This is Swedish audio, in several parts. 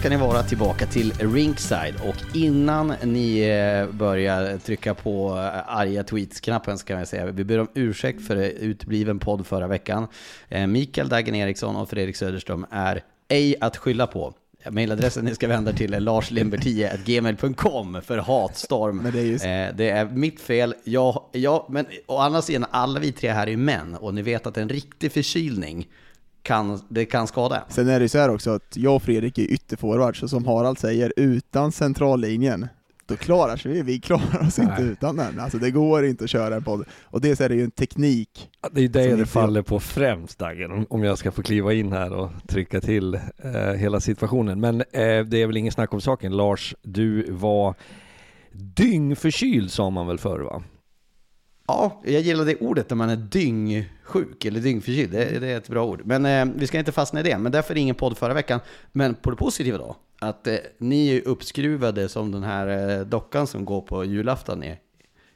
Ska ni vara tillbaka till Rinkside och innan ni eh, börjar trycka på eh, arga tweets-knappen ska jag säga, vi ber om ursäkt för utbliven podd förra veckan. Eh, Mikael Dagen Eriksson och Fredrik Söderström är ej att skylla på. Mailadressen ni ska vända till är larslimber10gmail.com för hatstorm. Men det är just- Eh, det är mitt fel. Jag, jag, men å andra sidan, alla vi tre här är män och ni vet att en riktig förkylning kan, det kan skada. Sen är det ju så här också att jag och Fredrik är ytterforwards, och som Harald säger, utan centrallinjen, då klarar sig vi, vi klarar oss inte Nej. utan den. Alltså det går inte att köra en podd. Och dels är det ju en teknik. Det är Som det det inte- faller på främst Dagen, om- om jag ska få kliva in här och trycka till eh, hela situationen. Men eh, det är väl ingen snack om saken. Lars, du var dyngförkyld sa man väl förr va? Ja, jag gillar det ordet när man är dyngsjuk eller dyngförkyld. Det, det är ett bra ord. Men eh, vi ska inte fastna i det. Men därför ingen podd förra veckan. Men på det positiva då, att eh, ni är uppskruvade som den här eh, dockan som går på julafton i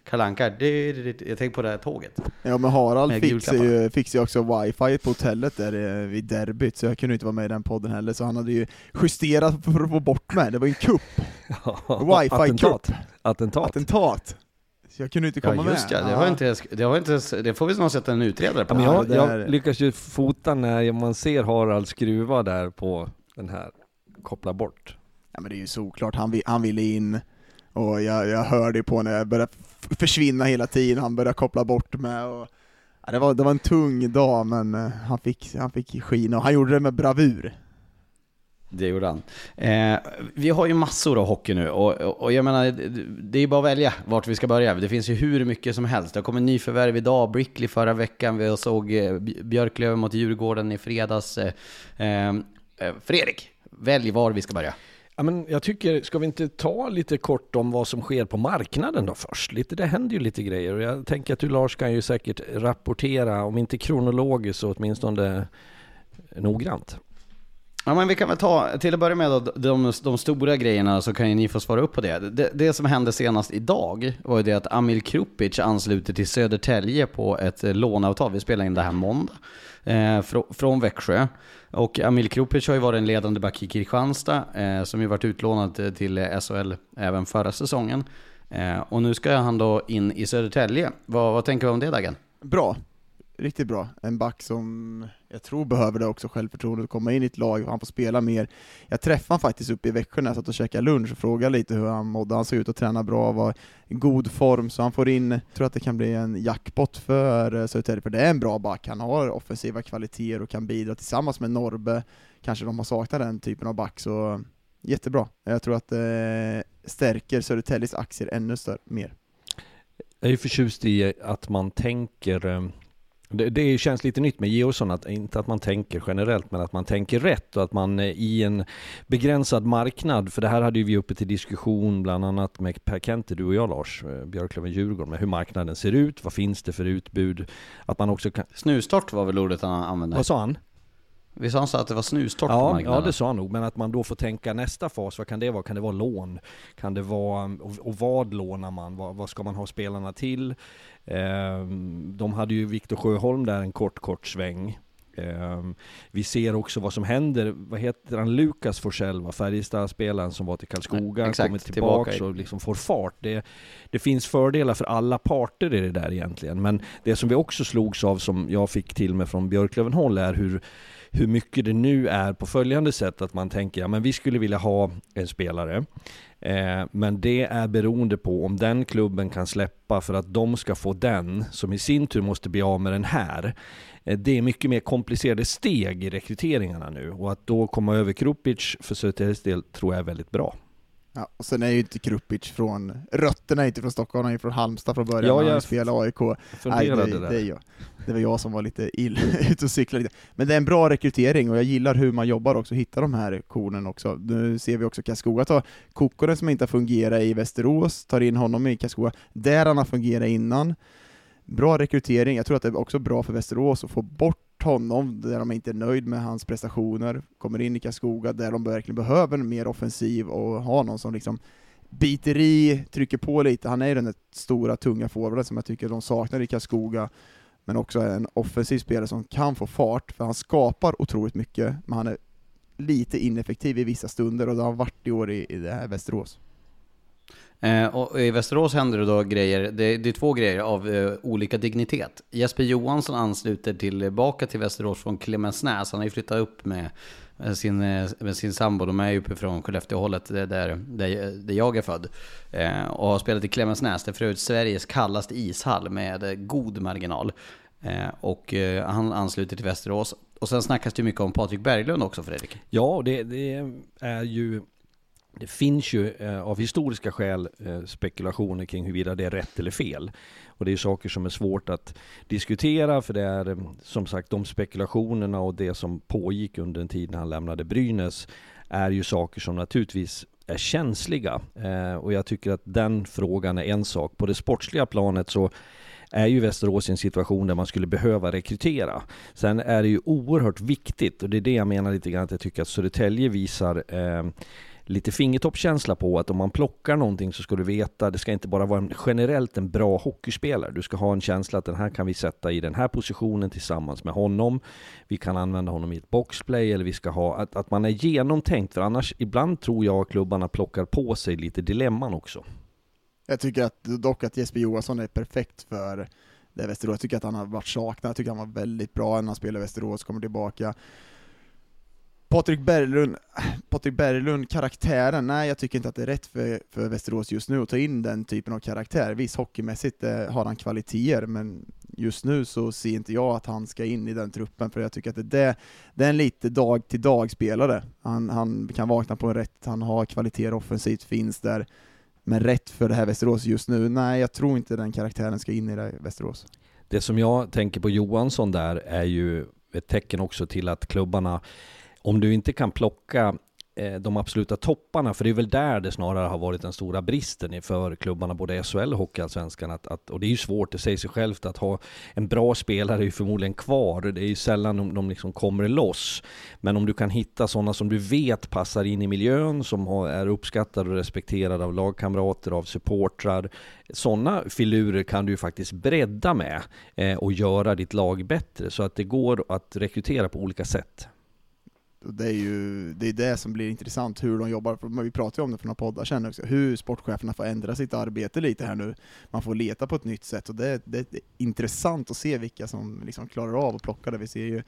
Kalanka. Jag tänker på det här tåget. Ja men Harald julklapparna. ju, fixar ju också wifi på hotellet där eh, vid derbyt, så jag kunde inte vara med i den podden heller, så han hade ju justerat för att få bort mig. Det var ju en kupp, Wifi-kupp. Attentat. Attentat. attentat. Så jag kunde inte komma ja, just med. ja. Det, har inte, ens- det, har inte, ens- det får vi snart sätta en utredare på. Ja, men Ja, jag, där- jag lyckas ju fota när man ser Harald skruva där på den här koppla bort. Ja men det är ju såklart, han, han ville in, och jag, jag hörde på när jag började försvinna hela tiden, han började koppla bort mig och ja, det, var, det var en tung dag men eh, han fick, han fick skin och han gjorde det med bravur. Det gjorde han. Eh, vi har ju massor av hockey nu och, och, och jag menar, det- är ju bara att välja vart vi ska börja. Det finns ju hur mycket som helst. Det har kommit nyförvärv idag, Brickley förra veckan, vi såg eh, Björklöven mot Djurgården i fredags. Eh, ehm, eh, Fredrik, välj var vi ska börja. Ja, men jag tycker, ska vi inte ta lite kort om vad som sker på marknaden då först? Lite, det händer ju lite grejer och jag tänker att du Lars kan ju säkert rapportera, om inte kronologiskt så åtminstone noggrant. Ja, men vi kan väl ta, till att börja med då, de, de stora grejerna så kan ju ni få svara upp på det. det. Det som hände senast idag var ju det att Amil Krupic ansluter till Södertälje på ett eh, låneavtal. Vi spelar in det här måndag. Eh, fr från Växjö. Och Amil Krupic har ju varit en ledande back i Kristianstad, eh, som ju varit utlånad till- SHL även förra säsongen. Eh, och nu ska han då in i Södertälje. Vad, vad tänker du om det Dagen? Bra, riktigt bra. En back som jag tror behöver det också, självförtroendet, att komma in i ett lag och han får spela mer. Jag träffade han faktiskt uppe i Växjö när jag satt och käkade lunch och frågade lite hur han mådde. Han såg ut att träna bra, var i god form, så han får in, jag tror att det kan bli en jackpot för eh, Södertälje, för det är en bra back. Han har offensiva kvaliteter och kan bidra tillsammans med Norbe. Kanske de har saknat den typen av back, så eh, jättebra. Jag tror att det stärker Södertäljes aktier ännu större, mer. Jag är ju förtjust i att man tänker eh, det, det känns lite nytt med Georgsson, att, inte att man tänker generellt, men att man tänker rätt och att man eh, i en begränsad marknad, för det här hade ju vi uppe till diskussion bland annat med Per Kente, du och jag Lars, eh, Björklöven-Djurgården, med hur marknaden ser ut, vad finns det för utbud, att man också kan... Snustort var väl ordet han använde? Vad sa han? Vi sa han sa att det var snustort på Ja, marknaden. ja, det sa han nog, men att man då får tänka nästa fas, vad kan det vara? Kan det vara lån? Kan det vara, och, och vad lånar man? Vad, vad ska man ha spelarna till? Ehm, de hade ju Viktor Sjöholm där en kort, kort sväng. Ehm, vi ser också vad som händer, vad heter han, Lukas Forsell, va? Färjestad-spelaren som var till Karlskoga, Exakt, kommer tillbaka tillbaka och liksom får fart. Det, det finns fördelar för alla parter i det där egentligen, men det som vi också slogs av, som jag fick till mig från Björklöven-håll, är hur hur mycket det nu är på följande sätt att man tänker ja men vi skulle vilja ha en spelare eh, men det är beroende på om den klubben kan släppa för att de ska få den som i sin tur måste bli av med den här. Eh, det är mycket mer komplicerade steg i rekryteringarna nu och att då komma över Krupic för Södertäljes del tror jag är väldigt bra. Ja, och sen är ju inte Krupic från, rötterna är inte från Stockholm, han är från Halmstad från början, Ja, när han spelade AIK. Nej, det, där. det, är jag. det var jag som var lite ill ute och cyklade lite. Men det är en bra rekrytering och jag gillar hur man jobbar också, hitta de här kornen också. Nu ser vi också Karlskoga ta Kokkonen som inte har fungerat i Västerås, tar in honom i Karlskoga, där han har fungerat innan. Bra rekrytering, jag tror att det är också bra för Västerås att få bort honom, där de inte är nöjd med hans prestationer, kommer in i Karlskoga där de verkligen behöver en mer offensiv och ha någon som liksom biter i, trycker på lite. Han är ju den där stora, tunga forwarden som jag tycker de saknar i Karlskoga, men också en offensiv spelare som kan få fart, för han skapar otroligt mycket, men han är lite ineffektiv i vissa stunder och det har varit i år i, i det här Västerås. Eh, och I Västerås händer det då grejer, det, det är två grejer av eh, olika dignitet. Jesper Johansson ansluter tillbaka till Västerås från Klemensnäs. Han har ju flyttat upp med sin, eh, med sin sambo. De är ju uppifrån Skellefteåhållet, där, där, där jag är född. Eh, och har spelat i Klemensnäs, det är för övrigt Sveriges kallaste ishall med god marginal. Eh, och eh, han ansluter till Västerås. Och sen snackas det mycket om Patrik Berglund också Fredrik. Ja, det, det är ju det finns ju eh, av historiska skäl eh, spekulationer kring huruvida det är rätt eller fel. Och det är saker som är svårt att diskutera för det är eh, som sagt de spekulationerna och det som pågick under den tid när han lämnade Brynäs är ju saker som naturligtvis är känsliga. Eh, och jag tycker att den frågan är en sak. På det sportsliga planet så är ju Västerås i en situation där man skulle behöva rekrytera. Sen är det ju oerhört viktigt, och det är det jag menar lite grann att jag tycker att Södertälje visar eh, lite fingertoppskänsla på att om man plockar någonting så ska du veta, det ska inte bara vara en, generellt en bra hockeyspelare. Du ska ha en känsla att den här kan vi sätta i den här positionen tillsammans med honom. Vi kan använda honom i ett boxplay eller vi ska ha, att, att man är genomtänkt. För annars, ibland tror jag att klubbarna plockar på sig lite dilemman också. Jag tycker att, dock att Jesper Johansson är perfekt för det Västerås. Jag tycker att han har varit saknad, jag tycker han var väldigt bra när han spelade i Västerås, kommer tillbaka. Patrik Berglund, Patrik Berglund, karaktären, nej jag tycker inte att det är rätt för, för Västerås just nu att ta in den typen av karaktär. Visst, hockeymässigt eh, har han kvaliteter, men just nu så ser inte jag att han ska in i den truppen, för jag tycker att det, det, det är en lite dag-till-dag-spelare. Han, han kan vakna på en rätt, han har kvaliteter offensivt, finns där, men rätt för det här Västerås just nu, nej jag tror inte den karaktären ska in i det Västerås. Det som jag tänker på Johansson där är ju ett tecken också till att klubbarna om du inte kan plocka eh, de absoluta topparna, för det är väl där det snarare har varit den stora bristen för klubbarna, både SHL och Hockeyallsvenskan. Att, att, och det är ju svårt, det säger sig självt, att ha en bra spelare är ju förmodligen kvar. Det är ju sällan de, de liksom kommer loss. Men om du kan hitta sådana som du vet passar in i miljön, som har, är uppskattade och respekterade av lagkamrater, av supportrar. Sådana filurer kan du ju faktiskt bredda med eh, och göra ditt lag bättre, så att det går att rekrytera på olika sätt. Och det är ju det, är det som blir intressant, hur de jobbar. Vi pratade ju om det för några poddar sedan också, hur sportcheferna får ändra sitt arbete lite här nu. Man får leta på ett nytt sätt och det, det är intressant att se vilka som liksom klarar av att plocka det. Vi ser ju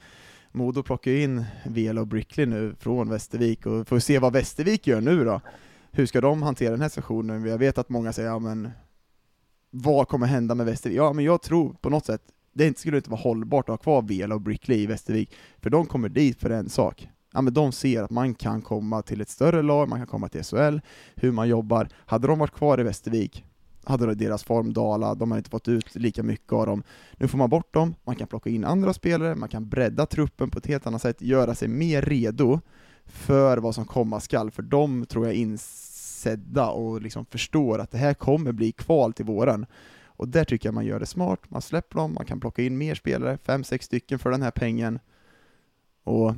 Modo plockar in Vela och Brickley nu från Västervik och får se vad Västervik gör nu då. Hur ska de hantera den här sessionen? Jag vet att många säger, ja men vad kommer hända med Västervik? Ja men jag tror på något sätt, det skulle inte vara hållbart att ha kvar Vela och Brickley i Västervik, för de kommer dit för en sak, ja, men de ser att man kan komma till ett större lag, man kan komma till SHL, hur man jobbar. Hade de varit kvar i Västervik, hade deras form dalat, de har inte fått ut lika mycket av dem. Nu får man bort dem, man kan plocka in andra spelare, man kan bredda truppen på ett helt annat sätt, göra sig mer redo för vad som komma skall, för de tror jag insedda och liksom förstår att det här kommer bli kval till våren. Och där tycker jag man gör det smart, man släpper dem, man kan plocka in mer spelare, fem, sex stycken för den här pengen, och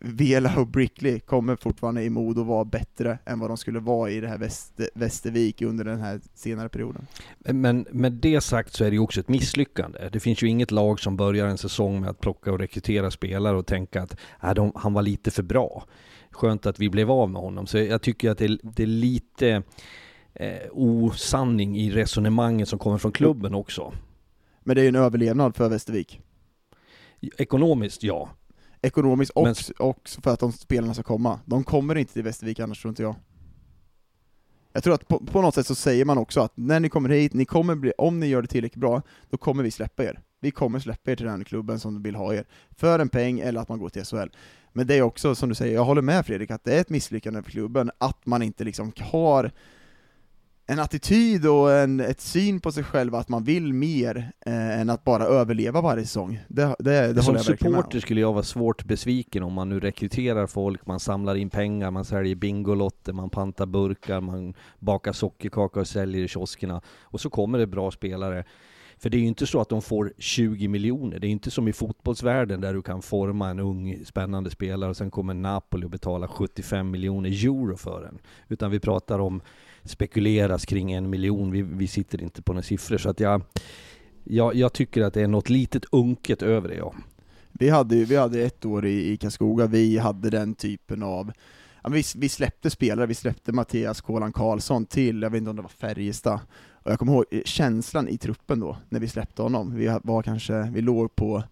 Vela och Brickley kommer fortfarande i Modo vara bättre än vad de skulle vara i det här Väster, Västervik under den här senare perioden. Men med det sagt så är det ju också ett misslyckande. Det finns ju inget lag som börjar en säsong med att plocka och rekrytera spelare och tänka att äh, de, han var lite för bra. Skönt att vi blev av med honom. Så jag tycker att det, det är lite eh, osanning i resonemanget som kommer från klubben också. Men det är ju en överlevnad för Västervik. Ekonomiskt, ja ekonomiskt och, Men... och för att de spelarna ska komma. De kommer inte till Västervik annars tror inte jag. Jag tror att på, på, något sätt så säger man också att när ni kommer hit, ni kommer bli, om ni gör det tillräckligt bra, då kommer vi släppa er. Vi kommer släppa er till den klubben som vill ha er, för en peng eller att man går till SHL. Men det är också som du säger, jag håller med Fredrik, att det är ett misslyckande för klubben att man inte liksom har en attityd och en ett syn på sig själv att man vill mer eh, än att bara överleva varje säsong. Det, det, det Som supporter skulle jag vara svårt besviken om man nu rekryterar folk, man samlar in pengar, man säljer bingolotter, man pantar burkar, man bakar sockerkaka och säljer i kioskerna, och så kommer det bra spelare. För det är ju inte så att de får 20 miljoner. Det är inte som i fotbollsvärlden där du kan forma en ung spännande spelare och sen kommer Napoli och betalar 75 miljoner euro för den. Utan vi pratar om spekuleras kring en miljon. Vi, vi sitter inte på några siffror så att jag, jag, jag tycker att det är något litet unket över det ja. Vi hade, vi hade ett år i, i Karlskoga, vi hade den typen av ja, vi, vi släppte spelare, vi släppte Mattias Kolan Karlsson till, jag vet inte om det var Färjestad, och jag kommer ihåg eh, känslan i truppen då, när vi släppte honom. Vi var kanske, vi låg på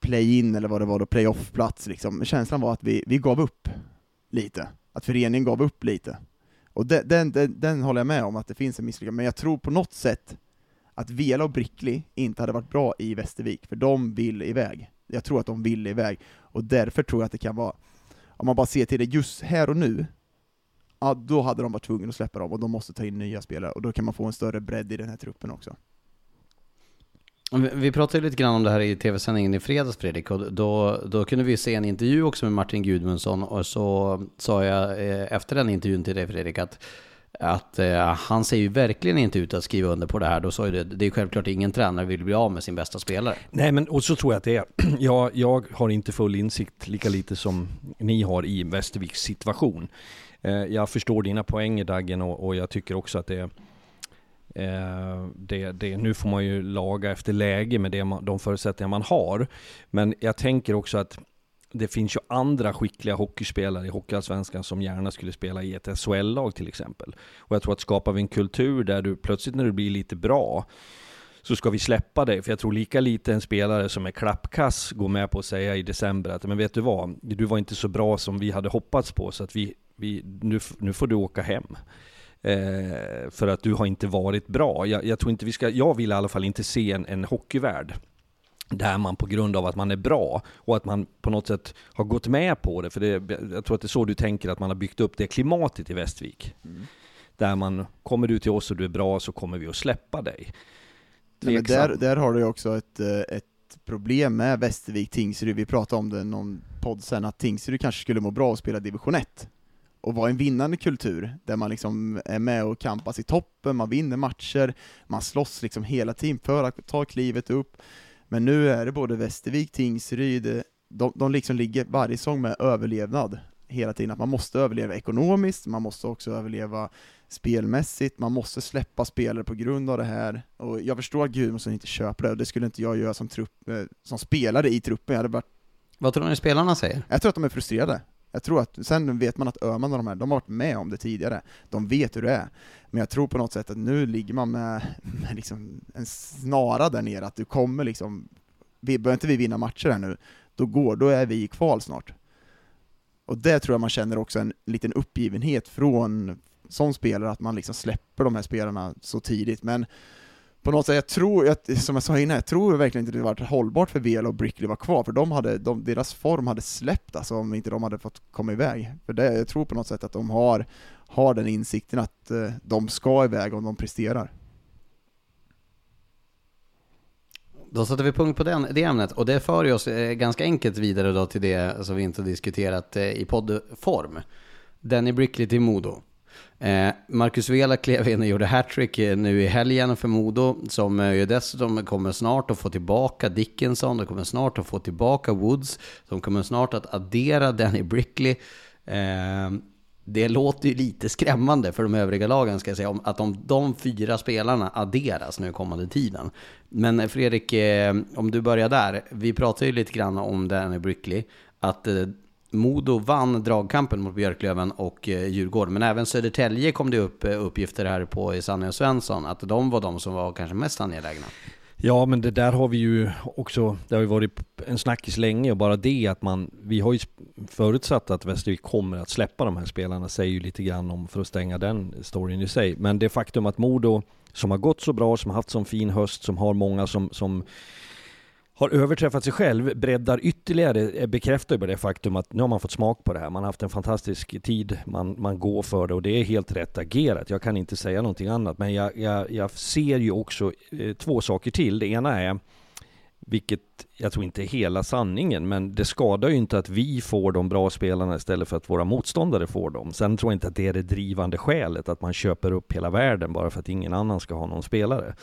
play-in eller vad det var då, play-off-plats liksom. Känslan var att vi, vi gav upp lite, att föreningen gav upp lite. Och den, den, den, den håller jag med om, att det finns en misslyckande, men jag tror på något sätt att Vela och Brickli inte hade varit bra i Västervik, för de vill iväg. Jag tror att de vill iväg, och därför tror jag att det kan vara, om man bara ser till det just här och nu, ja, då hade de varit tvungna att släppa dem, och de måste ta in nya spelare, och då kan man få en större bredd i den här truppen också. Vi pratade lite grann om det här i tv-sändningen i fredags Fredrik, och då, då kunde vi se en intervju också med Martin Gudmundsson, och så sa jag eh, efter den intervjun till dig Fredrik att att eh, han ser ju verkligen inte ut att skriva under på det här. Då sa ju det, det är självklart ingen tränare vill bli av med sin bästa spelare. Nej, men och så tror jag att det är. Jag, jag har inte full insikt, lika lite som ni har i Västerviks situation. Eh, jag förstår dina poänger Daggen och, och jag tycker också att det är Eh, det, det, nu får man ju laga efter läge med det man, de förutsättningar man har. Men jag tänker också att det finns ju andra skickliga hockeyspelare i Hockeyallsvenskan som gärna skulle spela i ett SHL-lag till exempel. Och jag tror att skapar vi en kultur där du plötsligt när du blir lite bra så ska vi släppa dig. För jag tror lika lite en spelare som är klappkass går med på att säga i december att men vet du vad, du var inte så bra som vi hade hoppats på så att vi, vi nu, nu får du åka hem. Eh, för att du har inte varit bra. Jag, jag, tror inte vi ska, jag vill i alla fall inte se en, en hockeyvärld där man på grund av att man är bra och att man på något sätt har gått med på det, för det, jag tror att det är så du tänker att man har byggt upp det klimatet i Västervik. Mm. Där man, kommer du till oss och du är bra så kommer vi att släppa dig. Nej, där, där har du också ett, eh, ett problem med Västervik Tingsryd, vi pratade om det i någon podd sen, att Tingsryd kanske skulle må bra att spela division 1 och vara en vinnande kultur, där man liksom är med och kampas i toppen, man vinner matcher, man slåss liksom hela tiden för att ta klivet upp. Men nu är det både Västervik, Tingsryd, de, de liksom ligger varje säsong med överlevnad hela tiden, att man måste överleva ekonomiskt, man måste också överleva spelmässigt, man måste släppa spelare på grund av det här, och jag förstår att Gudmundsson inte köper det, och det skulle inte jag göra som, trupp, eh, som spelare i truppen, jag hade varit Vad tror ni spelarna säger? Jag tror att de är frustrerade. Jag tror att, sen vet man att Öhman och de här, de har varit med om det tidigare, de vet hur det är. Men jag tror på något sätt att nu ligger man med, med liksom en snara där nere, att du kommer liksom, börjar inte vi vinna matcher här nu, då går, då är vi i kval snart. Och det tror jag man känner också en liten uppgivenhet från, som spelare, att man liksom släpper de här spelarna så tidigt, men på något sätt, jag tror, jag, som jag sa innan, jag tror verkligen inte det varit hållbart för Vela och Brickley var kvar, för de hade, de, deras form hade släppt alltså om inte de hade fått komma iväg. För det, jag tror på något sätt att de har, har den insikten att eh, de ska iväg om de presterar. Då sätter vi punkt på den, det ämnet och det för oss eh, ganska enkelt vidare då till det som vi inte diskuterat eh, i poddform. Danny Brickley till Modo. Eh, Marcus Vela klev in och gjorde hattrick eh, nu i helgen för Modo, som eh, ju dessutom kommer snart att få tillbaka Dickinson, de kommer snart att få tillbaka Woods, de kommer snart att addera Danny Brickley. Det låter ju lite skrämmande för de övriga lagen ska jag säga, att om de fyra spelarna adderas nu kommande tiden. Men Fredrik, om du börjar där. Vi pratade ju lite grann om Danny Brickley, att Modo vann dragkampen mot Björklöven och eh, Djurgården, men även Södertälje kom det upp eh, uppgifter här på i Sanne och Svensson, att de var de som var kanske mest angelägna. Ja, men det där har vi ju också, det har ju varit en snackis länge och bara det att man, vi har ju förutsatt att Västervik kommer att släppa de här spelarna säger ju lite grann om, för att stänga den storyn i sig. Men det faktum att Modo, som har gått så bra, som har haft så fin höst, som har många som, som har överträffat sig själv, breddar ytterligare, eh, bekräftar ju bara det faktum att nu har man fått smak på det här. Man har haft en fantastisk tid, man, man går för det och det är helt rätt agerat. Jag kan inte säga någonting annat, men jag, jag, jag ser ju också eh, två saker till. Det ena är, vilket jag tror inte är hela sanningen, men det skadar ju inte att vi får de bra spelarna istället för att våra motståndare får dem. Sen tror jag inte att det är det drivande skälet, att man köper upp hela världen bara för att ingen annan ska ha någon spelare.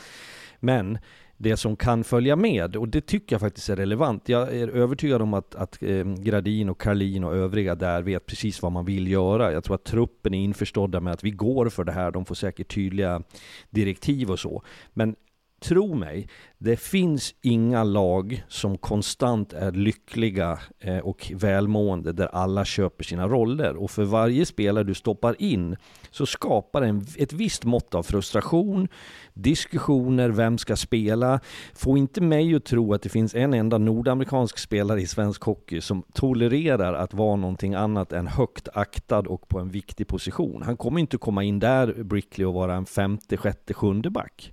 Men det som kan följa med. Och det tycker jag faktiskt är relevant. Jag är övertygad om att, att eh, Gradin och Karlin och övriga där vet precis vad man vill göra. Jag tror att truppen är införstådda med att vi går för det här. De får säkert tydliga direktiv och så. Men tro mig, det finns inga lag som konstant är lyckliga eh, och välmående där alla köper sina roller. Och för varje spelare du stoppar in så skapar det en, ett visst mått av frustration, diskussioner, vem ska spela? Få inte mig att tro att det finns en enda nordamerikansk spelare i svensk hockey som tolererar att vara någonting annat än högt aktad och på en viktig position. Han kommer inte komma in där, Brickley, och vara en femte, sjätte, sjunde back.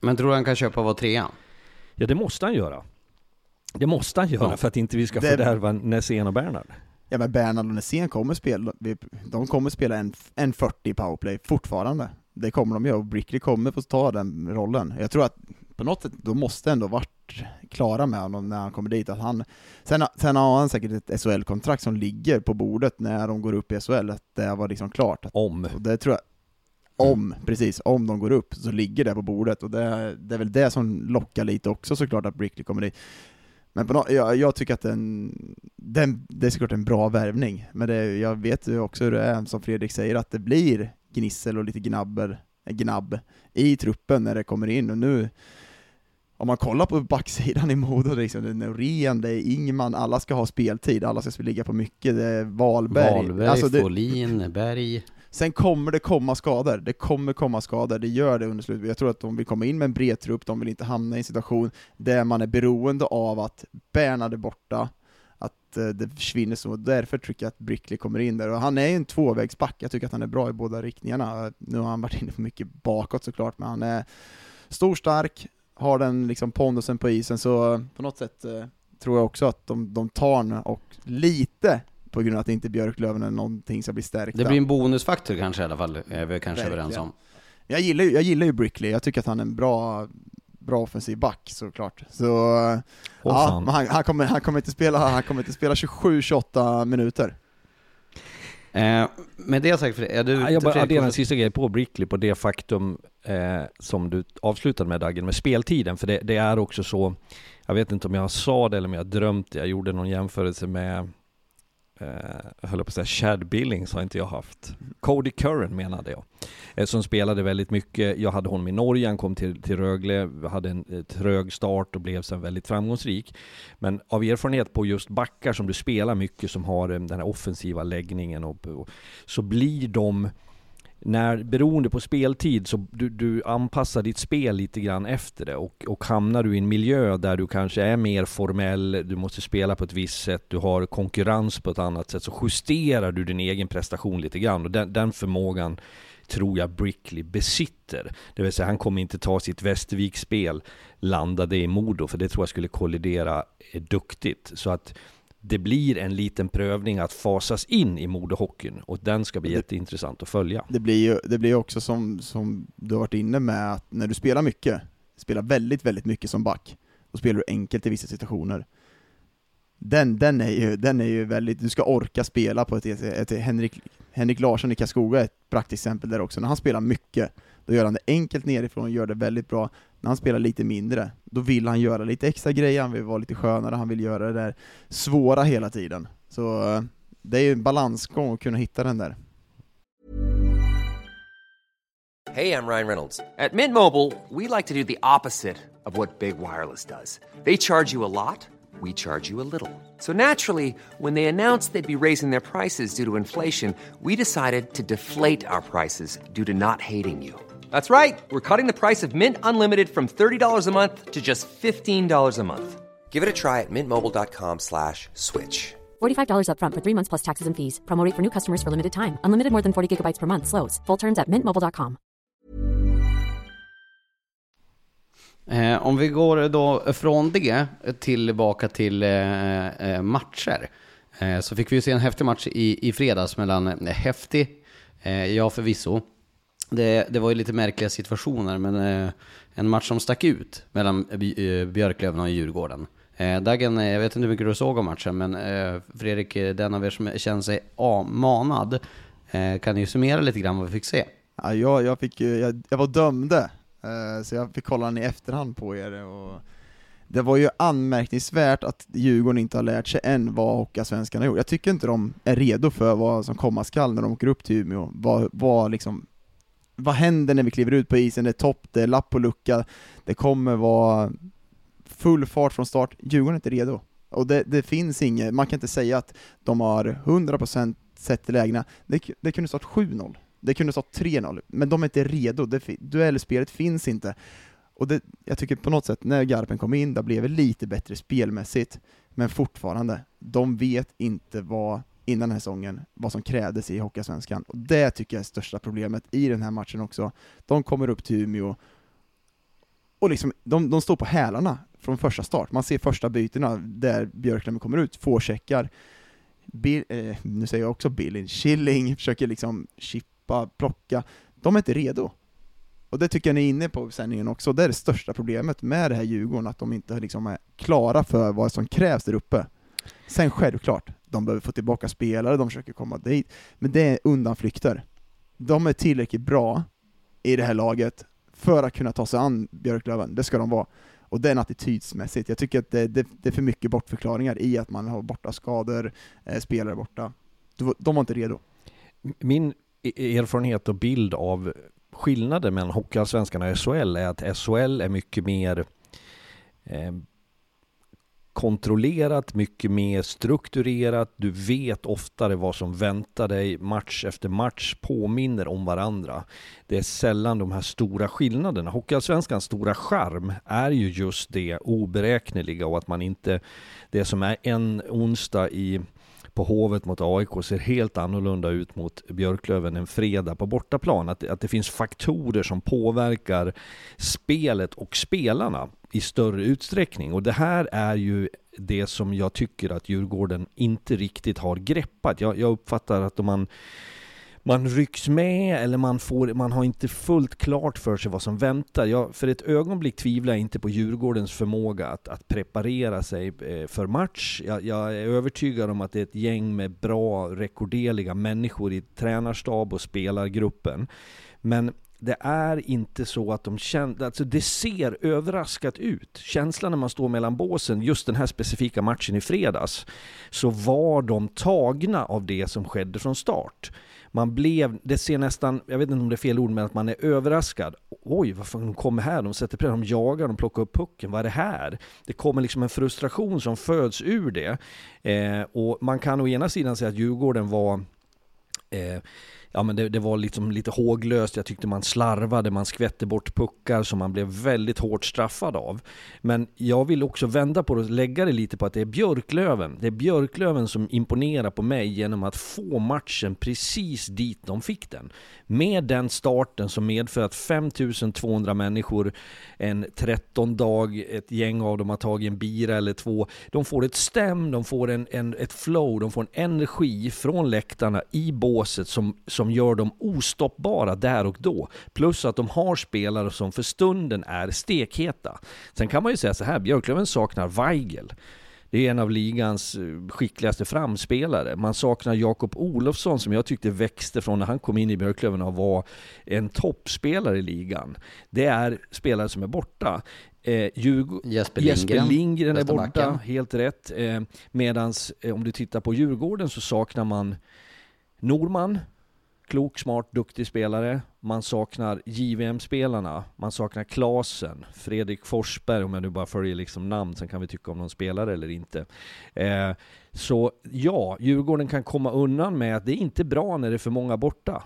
Men tror du han kan köpa vara trea? Ja, det måste han göra. Det måste han göra Ja. för att inte vi ska Det- fördärva Näsén och Bernhard. Ja men Bernhard och Nässén kommer spela, de kommer spela en, en 40 powerplay fortfarande. Det kommer de göra, och Brickley kommer få ta den rollen. Jag tror att på något sätt, de måste ändå varit klara med honom när han kommer dit. Att han, sen, sen har han säkert ett SHL-kontrakt som ligger på bordet när de går upp i SHL, att det var liksom klart. Att, Om. och det tror jag, om, precis, om de går upp så ligger det på bordet, och det, det är väl det som lockar lite också såklart att Brickley kommer dit. Men på nå jag, jag tycker att den, den, det är såklart en bra värvning, men det, jag vet ju också hur det är, som Fredrik säger, att det blir gnissel och lite gnabber, gnabb i truppen när det kommer in, och nu om man kollar på backsidan i Modo, liksom, det är Norén, det är Ingman, alla ska ha speltid, alla ska ligga på mycket, det är Wahlberg. Wahlberg, Alltså det, Folin, Berg. Sen kommer det komma skador, det kommer komma skador, det gör det under slutet. Jag tror att de vill komma in med en bred trupp, de vill inte hamna i en situation där man är beroende av att Bernhard är borta, att eh, det försvinner. Så, därför tycker jag att Brickley kommer in där. Och han är ju en tvåvägsback, jag tycker att han är bra i båda riktningarna. Nu har han varit inne på mycket bakåt såklart, men han är stor, stark, har den liksom pondusen på isen, så eh, på något sätt eh, tror jag också att de, de tar nu, och lite på grund av att inte Björklöven är någonting som blir stärkta. Det blir en bonusfaktor kanske i alla fall, är vi kanske Verkligen. överens om. Jag gillar, ju- jag gillar ju Brickley, jag tycker att han är en bra, bra offensiv back såklart. Så, Åh, ja, han, han, kommer, han, kommer inte spela, han kommer inte spela 27-28 minuter. Eh, med det sagt, är du... Ja, jag bara Fredrik, adderar en sista grej på Brickley, på det faktum eh, som du avslutade med Dagen, med speltiden. För det, det är också så, jag vet inte om jag sa det eller om jag drömt det, jag gjorde någon jämförelse med Eh, jag höll på att säga Chad Billings har inte jag haft. Cody Curran menade jag. Eh, som spelade väldigt mycket. Jag hade honom i Norge, han kom till, till Rögle, hade en trög start och blev sen väldigt framgångsrik. Men av erfarenhet på just backar som du spelar mycket, som har eh, den här offensiva läggningen, och, och, så blir de när, beroende på speltid, så du, du anpassar ditt spel lite grann efter det och, och hamnar du i en miljö där du kanske är mer formell, du måste spela på ett visst sätt, du har konkurrens på ett annat sätt, så justerar du din egen prestation lite grann och den, den förmågan tror jag Brickley besitter. Det vill säga han kommer inte ta sitt Västervik-spel, landa det i Modo, för det tror jag skulle kollidera eh, duktigt. Så att det blir en liten prövning att fasas in i Modohockeyn och den ska bli Det- jätteintressant att följa. Det blir ju det blir också som, som du har varit inne med, att när du spelar mycket, spelar väldigt, väldigt mycket som back, då spelar du enkelt i vissa situationer. Den, den, är ju, den är ju väldigt, du ska orka spela på ett, ett, ett Henrik, Henrik Larsson i Karlskoga är ett praktiskt exempel där också, när han spelar mycket, då gör han det enkelt nerifrån, gör det väldigt bra. När han spelar lite mindre, då vill han göra lite extra grejer, han vill vara lite skönare, han vill göra det där svåra hela tiden. Så eh, det är ju en balansgång att kunna hitta den där. Hej, jag Ryan Reynolds. På Mint Mobile, we like to do the opposite of what Big Wireless does. They charge you a lot, we charge you a little. So naturally, when they announced they'd be raising their prices due to inflation, we decided to deflate our prices due to not hating you. That's right. We're cutting the price of Mint Unlimited from $30 a month to just $15 a month. Give it a try at mintmobile.com slash switch. $45 upfront for three months plus taxes and fees. Promo rate for new customers for limited time. Unlimited more than 40 gigabytes per month. Slows. Full terms at mintmobile.com. Eh, om vi går då från det tillbaka till eh, eh, matcher. Eh, så fick vi ju se en häftig match i, i fredags mellan, häftig, eh, ja förvisso. Det, det var ju lite märkliga situationer, men eh, en match som stack ut mellan eh, eh Björklöven och Djurgården. Eh, Dagen, eh, jag vet inte hur mycket du såg av matchen, men eh, Fredrik, eh, den av er som känner sig manad, eh, kan ju summera lite grann vad vi fick se. Ja, jag, jag, fick, jag, jag var dömde, eh, så jag fick kolla den i efterhand på er. Och det var ju anmärkningsvärt att Djurgården inte har lärt sig än vad Hockeyallsvenskan har gjort. Jag tycker inte de är redo för vad som komma skall när de åker upp till Umeå. Vad, vad liksom, vad händer när vi kliver ut på isen? Det är topp, det är lapp på lucka, det kommer vara full fart från start. Djurgården är inte redo. Och det, det finns inget, man kan inte säga att de har 100% sett lägena. Det, det kunde stått 7-0, det kunde stått 3-0, men de är inte redo. Det, duellspelet finns inte. Och det, jag tycker på något sätt, när Garpen kom in, det blev lite bättre spelmässigt, men fortfarande, de vet inte vad, innan den här säsongen, vad som krävdes i Hockeyallsvenskan. Och det tycker jag är största problemet i den här matchen också. De kommer upp till Umeå, och liksom, de, de står på hälarna från första start. Man ser första bytena där Björklund kommer ut, får checkar. Bill, eh, nu säger jag också Billin, Killing försöker liksom chippa, plocka. De är inte redo. Och det tycker jag ni är inne på sändningen också, det är det största problemet med det här Djurgården, att de inte liksom är klara för vad som krävs där uppe. Sen självklart, de behöver få tillbaka spelare, de försöker komma dit, men det är undanflykter. De är tillräckligt bra i det här laget för att kunna ta sig an Björklöven, det ska de vara. Och den attitydsmässigt, jag tycker att det, det, det, är för mycket bortförklaringar i att man har borta skador, eh, spelare borta. De var inte redo. Min e-, erfarenhet och bild av skillnaden mellan Hockeyallsvenskan och SHL är att SHL är mycket mer eh, kontrollerat, mycket mer strukturerat. Du vet oftare vad som väntar dig. Match efter match påminner om varandra. Det är sällan de här stora skillnaderna. Hockeyallsvenskans stora charm är ju just det oberäkneliga och att man inte, det som är en onsdag i på Hovet mot AIK ser helt annorlunda ut mot Björklöven en fredag på bortaplan. Att, att det finns faktorer som påverkar spelet och spelarna i större utsträckning. Och det här är ju det som jag tycker att Djurgården inte riktigt har greppat. Jag, jag uppfattar att om man man rycks med eller man, får, man har inte fullt klart för sig vad som väntar. Jag, för ett ögonblick tvivlar jag inte på Djurgårdens förmåga att, att preparera sig eh, för match. Jag, jag, är övertygad om att det är ett gäng med bra, rekorderliga människor i tränarstab och spelargruppen. Men det är inte så att de känner, alltså det ser överraskat ut. Känslan när man står mellan båsen, just den här specifika matchen i fredags, så var de tagna av det som skedde från start man blev, det ser nästan, jag vet inte om det är fel ord, men att man är överraskad. Oj, vad fan, de kommer här, de sätter press, de jagar, de plockar upp pucken, vad är det här? Det kommer liksom en frustration som föds ur det. Eh, och man kan å ena sidan säga att Djurgården var eh, ja men det, det, var liksom lite håglöst, jag tyckte man slarvade, man skvätte bort puckar som man blev väldigt hårt straffad av. Men jag vill också vända på det och lägga det lite på att det är Björklöven. Det är Björklöven som imponerar på mig genom att få matchen precis dit de fick den. Med den starten som medför att 5200 människor, en 13 dag, ett gäng av dem har tagit en bira eller två, de får ett stäm, de får en, en, ett flow, de får en energi från läktarna i båset som som gör dem ostoppbara där och då. Plus att de har spelare som för stunden är stekheta. Sen kan man ju säga så här, Björklöven saknar Weigel. Det är en av ligans eh, skickligaste framspelare. Man saknar Jakob Olofsson som jag tyckte växte från när han kom in i Björklöven och var en toppspelare i ligan. Det är spelare som är borta. Eh, Djurg Jesper Jesper Lindgren är borta, helt rätt. Eh, medans eh, om du tittar på Djurgården så saknar man Norman, klok, smart, duktig spelare. Man saknar JVM-spelarna, man saknar Klasen, Fredrik Forsberg, om jag nu bara följer liksom namn, sen kan vi tycka om någon spelare eller inte. Eh, så ja, Djurgården kan komma undan med att det är inte bra när det är för många borta.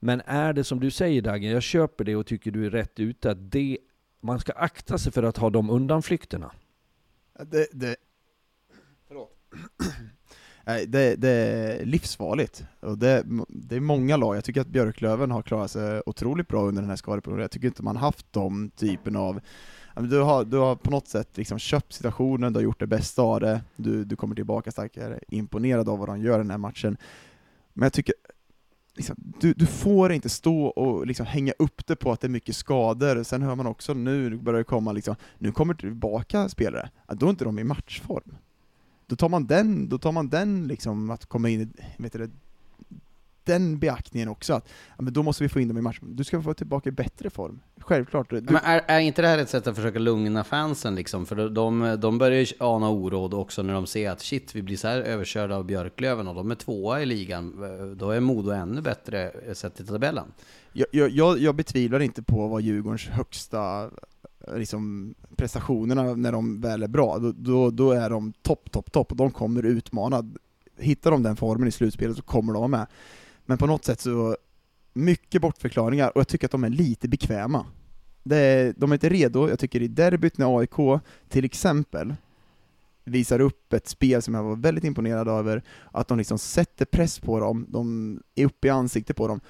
Men är det som du säger Dagen, jag köper det och tycker du är rätt ute, att det, man ska akta sig för att ha de undanflykterna. Det, det... Förlåt det, det är livsfarligt. Och det, det är många lag, jag tycker att Björklöven har klarat sig otroligt bra under den här skadeperioden. Jag tycker inte man haft de typen av du har, du har på något sätt liksom köpt situationen, du har gjort det bästa av det, du, du kommer tillbaka starkare, imponerad av vad de gör i den här matchen. Men jag tycker, liksom, du, du får inte stå och liksom hänga upp det på att det är mycket skador, sen hör man också nu börjar det komma liksom, nu kommer tillbaka spelare, då är inte de i matchform då tar man den, då tar man den liksom, att komma in i, vet du, den beaktningen också, att ja, men då måste vi få in dem i matchen. Du ska få tillbaka i bättre form. självklart. Du, Men är, är inte det här ett sätt att försöka lugna fansen liksom? För de, de börjar ju ana oråd också när de ser att shit, vi blir så här överkörda av Björklöven och de är tvåa i ligan. Då är Modo ännu bättre sett i tabellen. jag, jag- jag, jag betvivlar inte på vad Djurgårdens högsta liksom, prestationerna när de väl är bra, då, då, då är de topp, topp, topp och de kommer utmana. Hittar de den formen i slutspelet så kommer de vara med. Men på något sätt så, mycket bortförklaringar och jag tycker att de är lite bekväma. Det är, de är inte redo, jag tycker i derbyt när AIK till exempel visar upp ett spel som jag var väldigt imponerad över, att de liksom sätter press på dem, de är uppe i ansiktet på dem,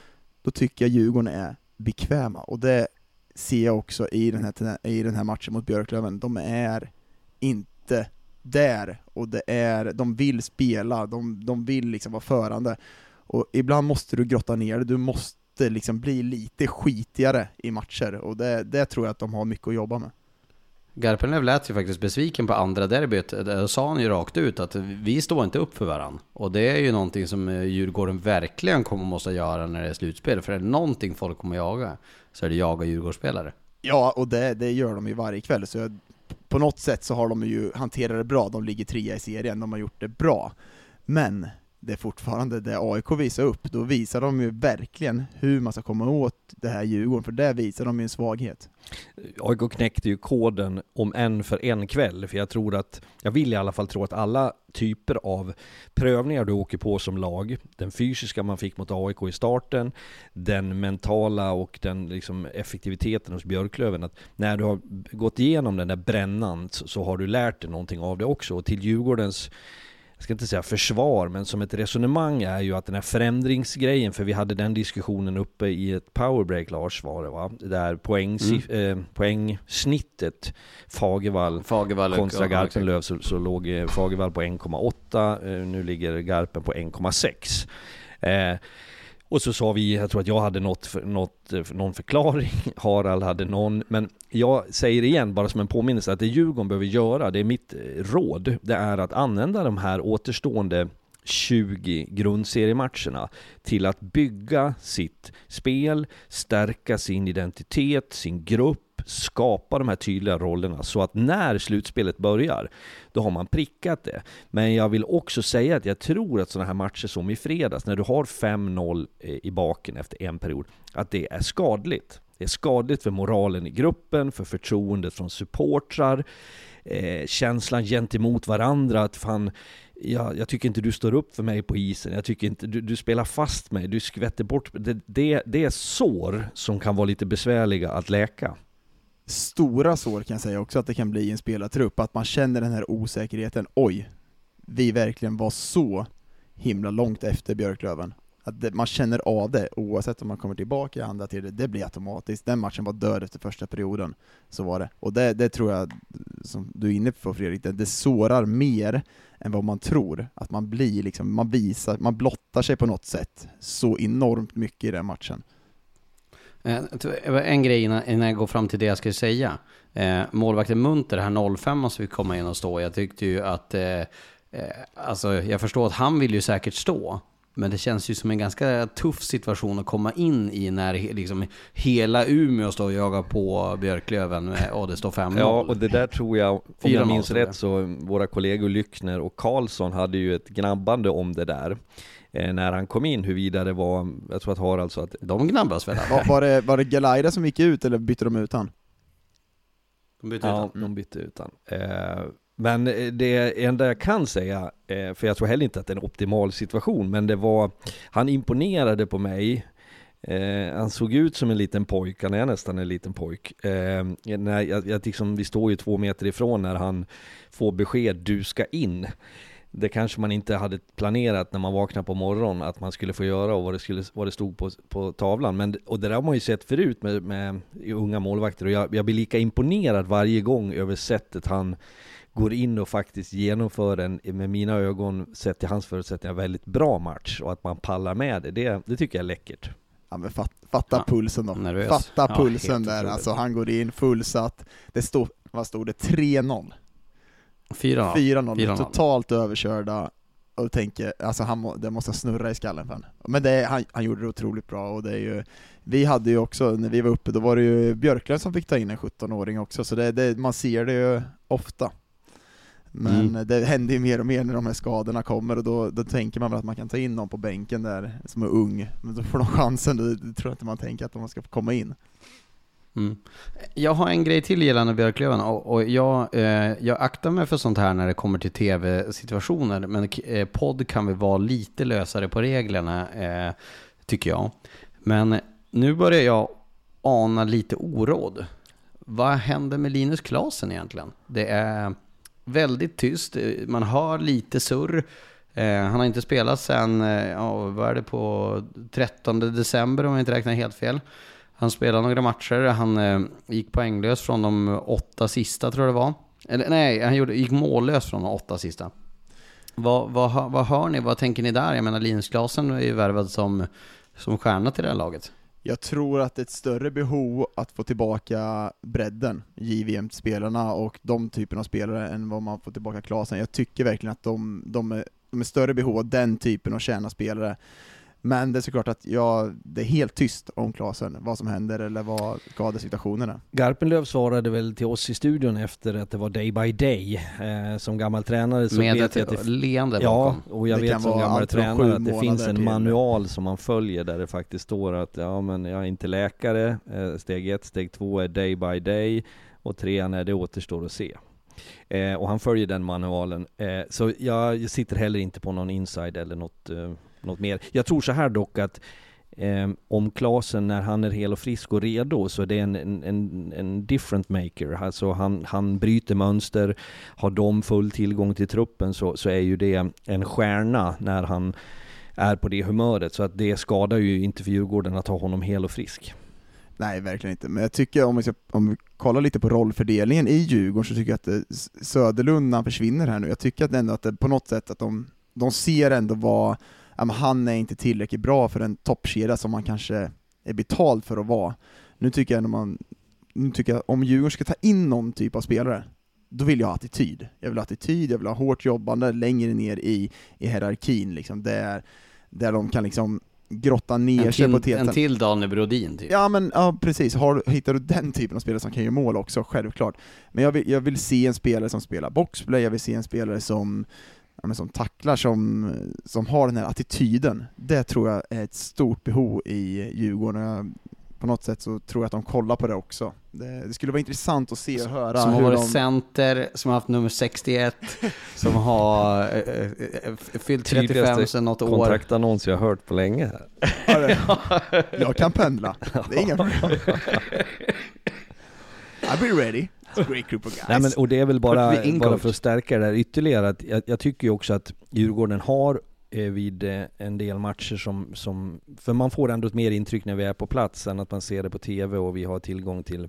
då tycker jag Djurgården är bekväma, och det ser jag också i den här, i den här matchen mot Björklöven. De är inte där, och det är, de vill spela, de, de vill liksom vara förande. Och ibland måste du grotta ner det, du måste liksom bli lite skitigare i matcher, och det, det tror jag att de har mycket att jobba med. Garpenlöv lät ju faktiskt besviken på andra derbyt. Eh, där sa han ju rakt ut att vi står inte upp för varandra. Och det är ju någonting som eh, Djurgården verkligen kommer måste göra när det är slutspel. För det är någonting folk kommer jaga så är det jag och Djurgårdsspelare. Ja, och det, det gör de ju varje kväll, så jag, på något sätt så har de ju hanterat det bra, de ligger trea i serien, de har gjort det bra. Men det är fortfarande det AIK visar upp, då visar de ju verkligen hur man ska komma åt det här Djurgården, för där visar de ju en svaghet. AIK knäckte ju koden om en för en kväll, för jag tror att, jag vill i alla fall tro att alla typer av prövningar du åker på som lag, den fysiska man fick mot AIK i starten, den mentala och den liksom effektiviteten hos Björklöven, att när du har gått igenom den där brännan så, så har du lärt dig någonting av det också. Och till Djurgårdens jag ska inte säga försvar, men som ett resonemang är ju att den här förändringsgrejen, för vi hade den diskussionen uppe i ett powerbreak Lars var det va? Där poäng, eh, poängsnittet Fagervall Fagervall kontra Garpenlöv så, så låg eh, Fagervall på 1,8, eh, nu ligger Garpen på 1,6. Eh, och så sa vi, jag tror att jag hade något, för, något, eh, någon förklaring, Harald hade någon, men jag säger igen, bara som en påminnelse, att det Djurgården behöver göra, det är mitt eh, råd, det är att använda de här återstående 20 grundseriematcherna till att bygga sitt spel, stärka sin identitet, sin grupp, skapa de här tydliga rollerna så att när slutspelet börjar, då har man prickat det. Men jag vill också säga att jag tror att sådana här matcher som i fredags, när du har 5-0 eh, i baken efter en period, att det är skadligt. Det är skadligt för moralen i gruppen, för förtroendet från supportrar, eh, känslan gentemot varandra, att fan, jag, jag tycker inte du står upp för mig på isen, jag tycker inte du, du spelar fast mig, du skvätter bort det, det, det är sår som kan vara lite besvärliga att läka. Stora sår kan jag säga också att det kan bli i en spelartrupp, att man känner den här osäkerheten, oj, vi verkligen var så himla långt efter Björklöven. Att det, man känner av det, oavsett om man kommer tillbaka i andra till det, det blir automatiskt. Den matchen var död efter första perioden, så var det. Och det, det tror jag, som du är inne på Fredrik, det, det sårar mer än vad man tror. Att man blir liksom, man visar, man blottar sig på något sätt så enormt mycket i den matchen. Eh, eh, en grej innan, innan jag går fram till det jag skulle säga. Eh, målvakten Munter, här 05 som vi komma in och stå. Jag tyckte ju att, eh, eh, alltså jag förstår att han vill ju säkert stå. Men det känns ju som en ganska tuff situation att komma in i när liksom hela Umeå står och jagar på Björklöven med- och det står 5-0. Ja, och det där tror jag, om jag 4-0 minns rätt, så våra kollegor Lyckner och Karlsson hade ju ett gnabbande om det där. Eh, när han kom in, huruvida det var, jag tror att Harald sa att De gnabbas väl? Var, var, det, var det Galaida som gick ut eller bytte de ut han? De bytte Ja, ut han. de bytte ut han. Eh, men eh, det enda jag kan säga, eh, för jag tror heller inte att det är en optimal situation, men det var, han imponerade på mig. Eh, han såg ut som en liten pojk, han är nästan en liten pojk. När jag, jag liksom, vi står ju två meter ifrån när han får besked, du ska in. Det kanske man inte hade planerat när man vaknade på morgonen att man skulle få göra och vad det, skulle, vad det stod på, på tavlan. Men, och det där har man ju sett förut med, med unga målvakter och jag, jag blir lika imponerad varje gång över sättet han går in och faktiskt genomför en, med mina ögon, sett till hans förutsättningar, väldigt bra match och att man pallar med det. Det, det tycker jag är läckert. Ja men fat, fatta Ja, pulsen då. nervös. Fatta Ja, pulsen där, otroligt. alltså han går in fullsatt. Det stod, vad stod det, 3-0? 4-0. 4-0, 4-0. totalt överkörda. och tänker, alltså han, må, det måste snurra i skallen för honom. Men det, han, han gjorde det otroligt bra och det är ju, vi hade ju också, när vi var uppe, då var det ju Björklund som fick ta in en 17-åring också, så det, det, man ser det ju ofta. Men Mm. det händer ju mer och mer när de här skadorna kommer och då, då tänker man väl att man kan ta in någon på bänken där som är ung, men då får de chansen, då, tror jag inte man tänker att de ska komma in. Mm. Jag har en grej till gällande Björklöven och, och jag, eh, jag aktar mig för sånt här när det kommer till tv-situationer, men eh, podd kan väl vara lite lösare på reglerna, eh, tycker jag. Men nu börjar jag ana lite oråd. Vad händer med Linus Klasen egentligen? Det är väldigt tyst, man hör lite surr. Eh, han har inte spelat sedan, eh, ja, vad är det på 13 december om jag inte räknar helt fel. Han spelade några matcher, han eh, gick poänglös från de åtta sista tror jag det var. Eller nej, han gjorde, gick mållös från de åtta sista. Vad, vad, hör- vad hör ni, vad tänker ni där? Jag menar Linus Klasen är ju värvad som, som stjärna till det här laget. Jag tror att det är ett större behov att få tillbaka bredden, JVM-spelarna och de typen av spelare än vad man får tillbaka Klasen. Jag tycker verkligen att de, de, är, de är större behov av den typen av tjänarspelare. Men det är såklart att ja, det är helt tyst om Klasen, vad som händer eller vad skadesituationen är. Garpenlöv svarade väl till oss i studion efter att det var day by day. Eh, som gammal tränare så Med vet jag att det leende Ja, bakom. och jag Det vet som gammal tränare att det finns en till- manual som man följer där det faktiskt står att ja men jag är inte läkare, eh, steg ett, steg två är day by day och trean är det återstår att se. Eh, och han följer den manualen. Eh, så jag, jag sitter heller inte på någon inside eller något, eh, något mer. Jag tror så här dock att eh, om Klasen när han är hel och frisk och redo så är det en, en, en, en different maker. Alltså han, han bryter mönster, har de full tillgång till truppen så, så är ju det en stjärna när han är på det humöret. Så att det skadar ju inte för Djurgården att ha honom hel och frisk. Nej, verkligen inte. Men jag tycker om vi, ska, om vi kollar lite på rollfördelningen i Djurgården så tycker jag att eh, det, Söderlund när han försvinner här nu, jag tycker att ändå att det på något sätt att de, de ser ändå vad, ja, han är inte tillräckligt bra för en toppkedja som man kanske är betald för att vara. Nu tycker jag ändå man, nu tycker jag om Djurgården ska ta in någon typ av spelare, då vill jag ha attityd. Jag vill ha attityd, jag vill ha hårt jobbande längre ner i, i hierarkin liksom, där, där de kan liksom grotta ner sig på helt en till Daniel Brodin typ. Ja men ja, precis, Har, hittar du den typen av spelare som kan göra mål också, självklart. Men jag vill, jag vill se en spelare som spelar boxplay, jag vill se en spelare som, men som tacklar, som, som har den här attityden. Det tror jag är ett stort behov i Djurgården. Jag, på något sätt så tror jag att de kollar på det också. Det, det skulle vara intressant att se och höra Som har varit de... center, som har haft nummer 61, som har eh, fyllt 35 sedan något år. Kontraktannons jag har hört på länge här. Jag kan pendla, det är inga problem. I'll be ready. Great group of guys. Nej, men, och det är väl bara, bara för att stärka det där ytterligare, att jag, jag tycker ju också att Djurgården har eh, vid eh, en del matcher som, som, för man får ändå ett mer intryck när vi är på plats än att man ser det på TV och vi har tillgång till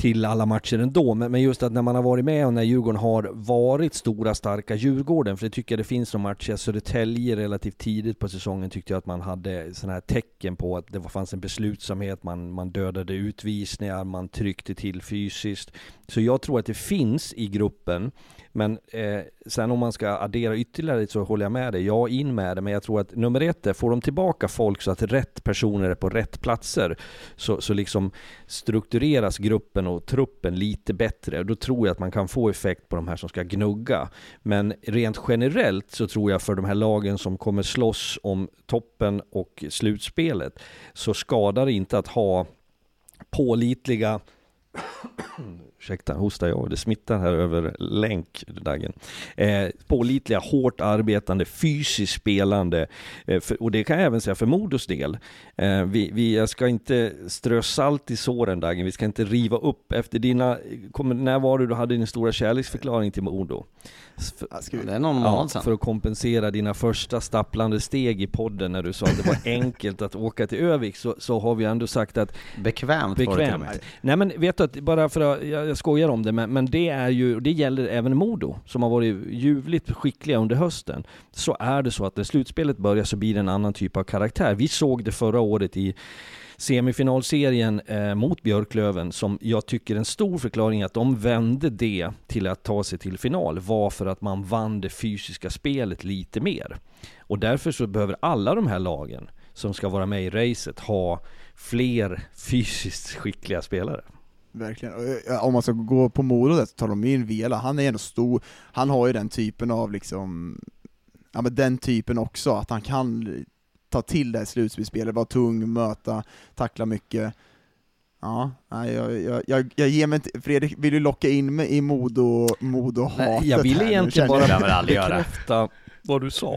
till alla matcher ändå, men, men just att när man har varit med och när Djurgården har varit stora starka Djurgården, för det tycker jag det finns några matcher, Södertälje relativt tidigt på säsongen tyckte jag att man hade sådana här tecken på att det fanns en beslutsamhet, man, man dödade utvisningar, man tryckte till fysiskt. Så jag tror att det finns i gruppen, men eh, sen om man ska addera ytterligare så håller jag med dig, jag är in med det, men jag tror att nummer ett är, får de tillbaka folk så att rätt personer är på rätt platser, så, så liksom struktureras gruppen och truppen lite bättre. Då tror jag att man kan få effekt på de här som ska gnugga. Men rent generellt så tror jag för de här lagen som kommer slåss om toppen och slutspelet så skadar det inte att ha pålitliga Ursäkta, hostar jag. Det smittar här över länk, Dagen. Eh, pålitliga, hårt arbetande, fysiskt spelande. Eh, för, och det kan jag även säga för Modos del. Eh, vi, vi, jag ska inte strö salt i såren, Dagen. Vi ska inte riva upp. Efter dina... Kom, när var det du hade din stora kärleksförklaring till Modo? För- Ja, Det är någon Ja, månad sedan. för att kompensera dina första stapplande steg i podden när du sa att det var enkelt att åka till Övik så, så har vi ändå sagt att Bekvämt var det Bekvämt. Nej men vet du att bara för att, jag, jag skojar om det, men, men det är ju, det gäller även Modo, som har varit ljuvligt skickliga under hösten. Så är det så att när slutspelet börjar så blir det en annan typ av karaktär. Vi såg det förra året i semifinalserien eh, mot Björklöven som jag tycker en stor förklaring att de vände det till att ta sig till final var för att man vann det fysiska spelet lite mer. Och därför så behöver alla de här lagen som ska vara med i racet ha fler fysiskt skickliga spelare. Verkligen. Eh, om man ska gå på Modo så tar de in Vela, han är ändå stor, han har ju den typen av liksom, ja men den typen också, att han kan ta till det här slutspelsspelet, vara tung, möta, tackla mycket. Ja, nej, jag, jag, jag, jag ger mig inte, Fredrik vill du locka in mig i Modo, Modo-hatet Jag ville egentligen bara jag. bekräfta vad du sa.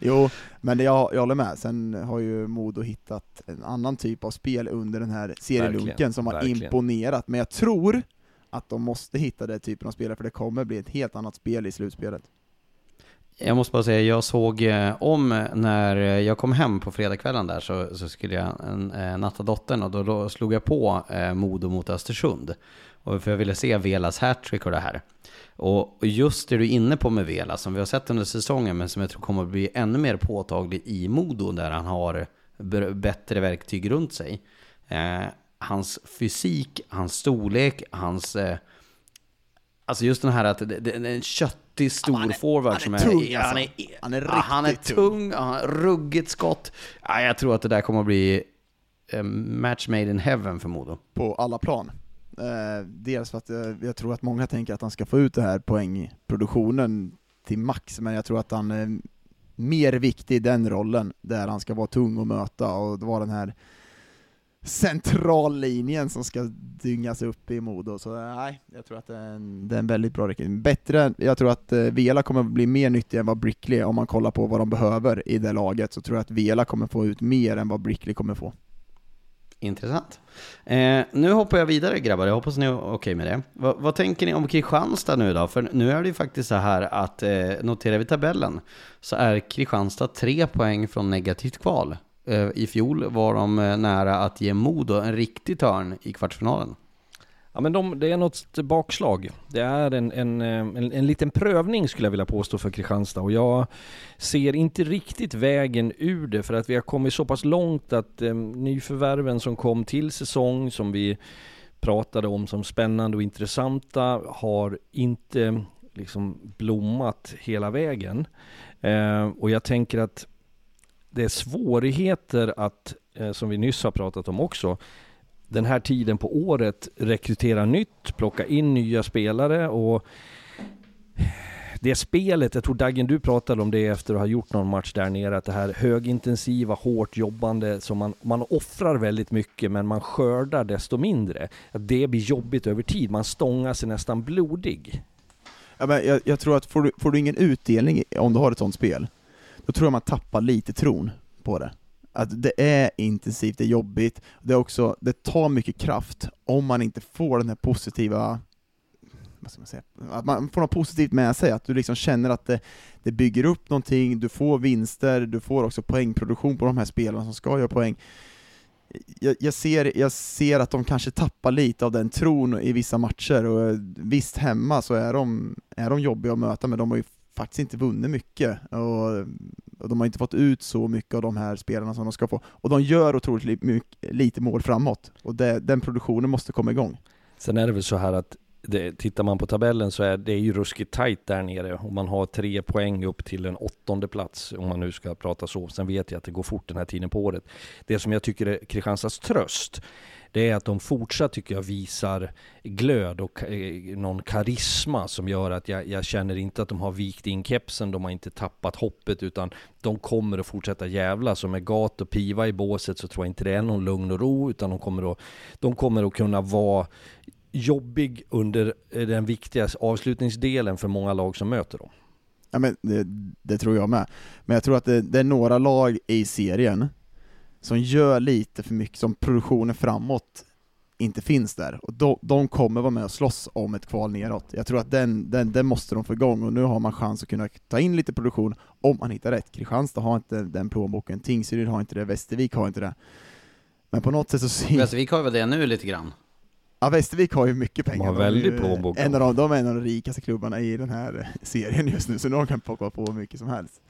Jo, men det, jag, jag håller med. Sen har ju Modo hittat en annan typ av spel under den här serielunken Verkligen, som har verkligen. imponerat, men jag tror att de måste hitta den typen av spelare, för det kommer bli ett helt annat spel i slutspelet. Jag måste bara säga, jag såg eh, om när jag kom hem på fredagskvällen där så, så skulle jag eh, natta dottern och då, då slog jag på eh, Modo mot Östersund. Och för jag ville se Velas hattrick och det här. Och just det du är inne på med Vela, som vi har sett under säsongen, men som jag tror kommer att bli ännu mer påtaglig i Modo, där han har bättre verktyg runt sig. Eh, hans fysik, hans storlek, hans... Eh, alltså just den här att det, det, det är en kött köttig stor han är- forward han är som är... tung, alltså. han, är, Han är ja, han är riktigt tung, han har ruggigt skott. Ja, jag tror att det där kommer att bli eh, match made in heaven för Modo. på alla plan. Eh, dels för att eh, jag tror att många tänker att han ska få ut det här poängproduktionen till max, men jag tror att han är mer viktig i den rollen, där han ska vara tung och möta och vara den här centrallinjen som ska dyngas upp i Modo. Så nej, jag tror att det är en, det är en väldigt bra rekrytering. Bättre, jag tror att eh, Vela kommer bli mer nyttig än vad Brickley, är. om man kollar på vad de behöver i det laget, så tror jag att Vela kommer få ut mer än vad Brickley kommer få. Intressant. Eh, nu hoppar jag vidare grabbar, jag hoppas ni är okej med det. Va, vad tänker ni om Kristianstad nu då? För nu är det ju faktiskt så här att, eh, noterar vi tabellen, så är Kristianstad tre poäng från negativt kval. Eh, I fjol var de eh, nära att ge Modo en riktig törn i kvartsfinalen. Ja men de, det är något bakslag. Det är en, en, eh, en, en liten prövning skulle jag vilja påstå för Kristianstad och jag ser inte riktigt vägen ur det för att vi har kommit så pass långt att eh, nyförvärven som kom till säsong som vi pratade om som spännande och intressanta har inte liksom blommat hela vägen. Eh, och jag tänker att det är svårigheter att, eh, som vi nyss har pratat om också, den här tiden på året rekrytera nytt, plocka in nya spelare och det spelet, jag tror Daggen du pratade om det efter att ha gjort någon match där nere, att det här högintensiva, hårt jobbande som man, man offrar väldigt mycket men man skördar desto mindre. Att det blir jobbigt över tid, man stångar sig nästan blodig. Ja, men jag, jag tror att får du, får du ingen utdelning om du har ett sånt spel, då tror jag man tappar lite tron på det. Att det är intensivt, det är jobbigt, det, är också, det tar mycket kraft om man inte får den här positiva vad ska man säga, att man får något positivt med sig, att du liksom känner att det, det bygger upp någonting, du får vinster, du får också poängproduktion på de här spelarna som ska göra poäng. Jag, jag, ser, jag ser att de kanske tappar lite av den tron i vissa matcher, och visst hemma så är de, är de jobbiga att möta, men de har ju faktiskt inte vunnit mycket, och, och de har inte fått ut så mycket av de här spelarna som de ska få. Och de gör otroligt li, mycket, lite mål framåt, och det, den produktionen måste komma igång. Sen är det väl så här att det, tittar man på tabellen så är det ju ruskigt tajt där nere och man har tre poäng upp till en åttonde plats om man nu ska prata så. Sen vet jag att det går fort den här tiden på året. Det som jag tycker är Kristianstads tröst det är att de fortsatt tycker jag visar glöd och eh, någon karisma som gör att jag, jag känner inte att de har vikt in kepsen, de har inte tappat hoppet utan de kommer att fortsätta jävla. Så med Gat och Piva i båset så tror jag inte det är någon lugn och ro utan de kommer att, de kommer att kunna vara jobbig under eh, den viktigaste avslutningsdelen för många lag som möter dem. Ja, men det, det tror jag med. Men jag tror att det, det är några lag i serien som gör lite för mycket, som produktionen framåt inte finns där. Och de, de kommer vara med och slåss om ett kval neråt. Jag tror att den, den, den måste de få igång, och nu har man chans att kunna ta in lite produktion om man hittar rätt. Kristianstad har inte den plånboken, Tingsryd har inte det, Västervik har inte det. Men på något sätt så ser Västervik har väl det nu lite grann? Ja, Västervik har ju mycket pengar. har är väldigt plånbok. En av de, de är en av de rikaste klubbarna i den här serien just nu, så de kan plocka på hur mycket som helst.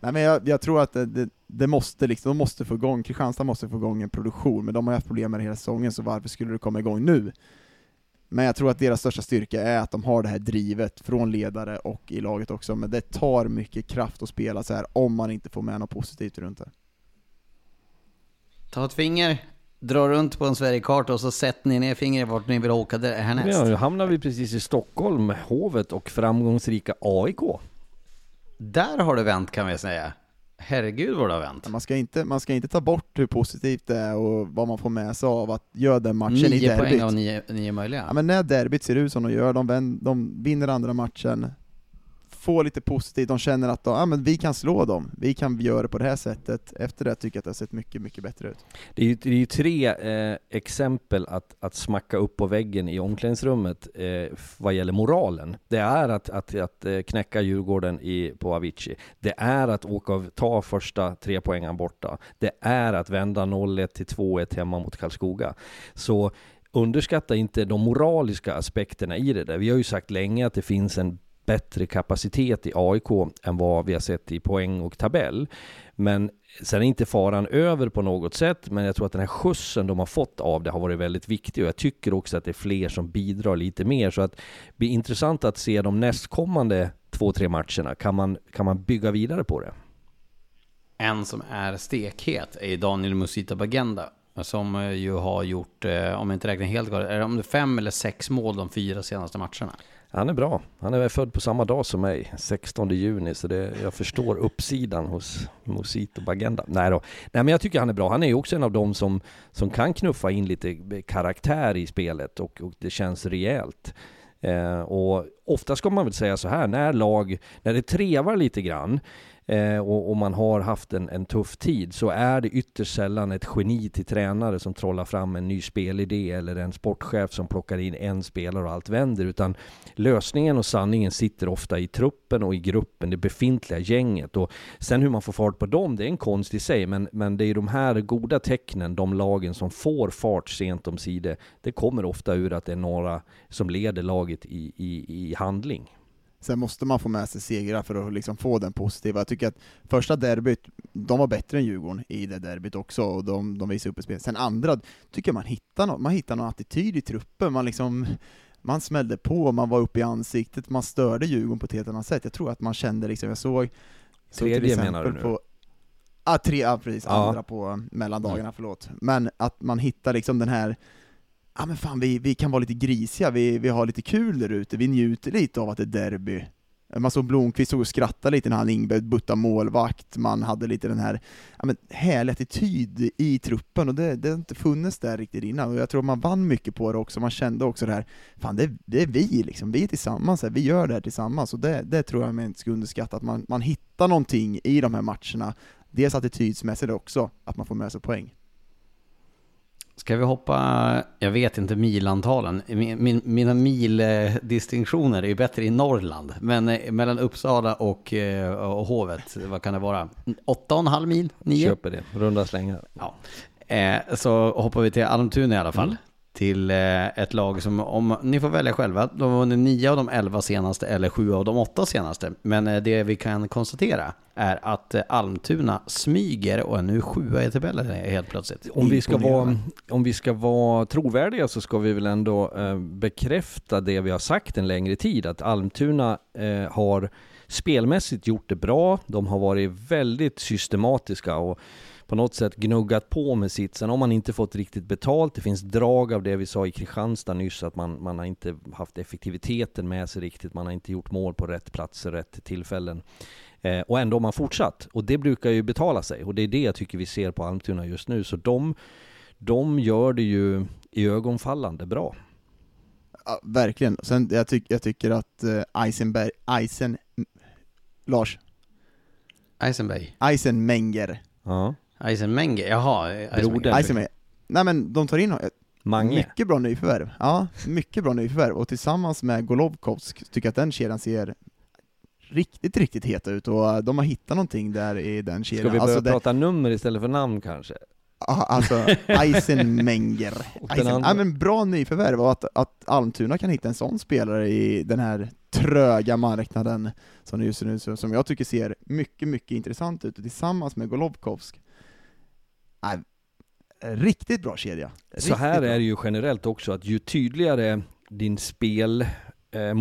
Nej men jag, jag tror att det, det, det måste liksom, de måste få igång, Kristianstad måste få igång en produktion, men de har haft problem med det hela säsongen, så varför skulle det komma igång nu? Men jag tror att deras största styrka är att de har det här drivet från ledare och i laget också, men det tar mycket kraft att spela så här om man inte får med något positivt runt det. Ta ett finger, dra runt på en Sverigekarta och så sätter ni ner fingret vart ni vill åka där härnäst. Ja, nu hamnar vi precis i Stockholm, Hovet och framgångsrika AIK. Där har det vänt kan vi säga. Herregud vad det har vänt. Man ska, inte, man ska inte ta bort hur positivt det är och vad man får med sig av att göra den matchen i Nio derbyt. poäng av nio, nio möjliga. Ja, men när derbyt ser ut som de gör, de, vän, de vinner andra matchen, får lite positivt, de känner att de, ah, men vi kan slå dem, vi kan göra det på det här sättet. Efter det tycker jag att det har sett mycket, mycket bättre ut. Det är ju, det är ju tre eh, exempel att, att smacka upp på väggen i omklädningsrummet eh, vad gäller moralen. Det är att, att, att eh, knäcka Djurgården i, på Avicii. Det är att åka och ta första tre poängen borta. Det är att vända 0-1 till 2-1 hemma mot Karlskoga. Så underskatta inte de moraliska aspekterna i det där. Vi har ju sagt länge att det finns en bättre kapacitet i AIK än vad vi har sett i poäng och tabell. Men sen är inte faran över på något sätt, men jag tror att den här skjutsen de har fått av det har varit väldigt viktig och jag tycker också att det är fler som bidrar lite mer så att det blir intressant att se de nästkommande två, tre matcherna. Kan man, kan man bygga vidare på det? En som är stekhet är Daniel Musita Bagenda. Som eh, ju har gjort, eh, om jag inte räknar helt galet, är det om det är fem eller sex mål de fyra senaste matcherna? Han är bra. Han är född på samma dag som mig, 16 juni, så det, jag förstår uppsidan hos Mosito Bagenda. Nej då. Nej men jag tycker han är bra. Han är ju också en av dem som, som kan knuffa in lite karaktär i spelet och, och det känns rejält. Eh, och ofta ska man väl säga så här, när lag, när det trevar lite grann, eh, och, och, man har haft en, en, tuff tid så är det ytterst sällan ett geni till tränare som trollar fram en ny spelidé eller en sportchef som plockar in en spelare och allt vänder utan lösningen och sanningen sitter ofta i truppen och i gruppen, det befintliga gänget och sen hur man får fart på dem, det är en konst i sig men, men det är de här goda tecknen, de lagen som får fart sent om sidor, det kommer ofta ur att det är några som leder laget i, i, i handling. Sen måste man få med sig segrar för att liksom få den positiva. Jag tycker att första derbyt, de var bättre än Djurgården i det derbyt också, och de, de visade upp ett spel. Sen andra, tycker jag man hittar något, man hittar någon attityd i truppen, man liksom man smällde på, man var uppe i ansiktet, man störde Djurgården på ett helt annat sätt. Jag tror att man kände liksom, jag såg... såg Tredje menar du nu? På, ah, tre, ja, precis, ja. andra på mellandagarna, mm. förlåt. Men att man hittar liksom den här ja men fan vi, vi kan vara lite grisiga, vi, vi har lite kul där ute, vi njuter lite av att det är derby. Man såg Blomqvist och skrattade lite när han Ingberg butta målvakt, man hade lite den här ja, men, härliga attityd i truppen, och det, det har inte funnits där riktigt innan, och jag tror man vann mycket på det också, man kände också det här, fan det, det är vi liksom, vi är tillsammans här, vi gör det här tillsammans, och det, det tror jag man inte ska underskatta, att man, man hittar någonting i de här matcherna, dels attitydsmässigt också, att man får med sig poäng. Ska vi hoppa, jag vet inte milantalen, min, min, mina mildistinktioner är ju bättre i Norrland, men eh, mellan Uppsala och, eh, och Hovet, vad kan det vara? 8,5 mil? 9? Köper det, runda slängar. Ja. Eh, så hoppar vi till Almtuna i alla fall. Mm till eh, ett lag som, om ni får välja själva, de har vunnit nio av de elva senaste eller sju av de åtta senaste. Men eh, det vi kan konstatera är att eh, Almtuna smyger och är nu sjua i tabellen helt plötsligt. Om vi, ska vara, om vi ska vara trovärdiga så ska vi väl ändå bekräfta det vi har sagt en längre tid, att Almtuna har spelmässigt gjort det bra, de har varit väldigt systematiska och på något sätt gnuggat på med sitt. Sen har man inte fått riktigt betalt. Det finns drag av det vi sa i Kristianstad nyss, att man, man har inte haft effektiviteten med sig riktigt. Man har inte gjort mål på rätt platser, rätt tillfällen. Eh, och ändå har man fortsatt. Och det brukar ju betala sig. Och det är det jag tycker vi ser på Almtuna just nu. Så de, de gör det ju i ögonfallande bra. Ja, verkligen. Sen jag, tyck, jag tycker att uh, Eisenberg, Eisen, Lars? Eisenberg? Eisenmenger. Ja. Eisenmenger, jaha. Brodern. Eisenmenger. Nej men de tar in Mange. mycket bra nyförvärv. Ja, mycket bra nyförvärv. Och tillsammans med Golovkovsk tycker jag att den kedjan ser riktigt, riktigt het ut och de har hittat någonting där i den kedjan. Ska vi börja alltså prata nummer istället för namn kanske? Ah, Alltså, Eisenmenger. Eisen, andra- ja, men bra nyförvärv, och att, att Almtuna kan hitta en sån spelare i den här tröga marknaden som det just nu, som jag tycker ser mycket, mycket intressant ut, tillsammans med Golovkovsk. Ah, riktigt bra kedja. Så Riktigt här bra. är det ju generellt också att ju tydligare din spel eh,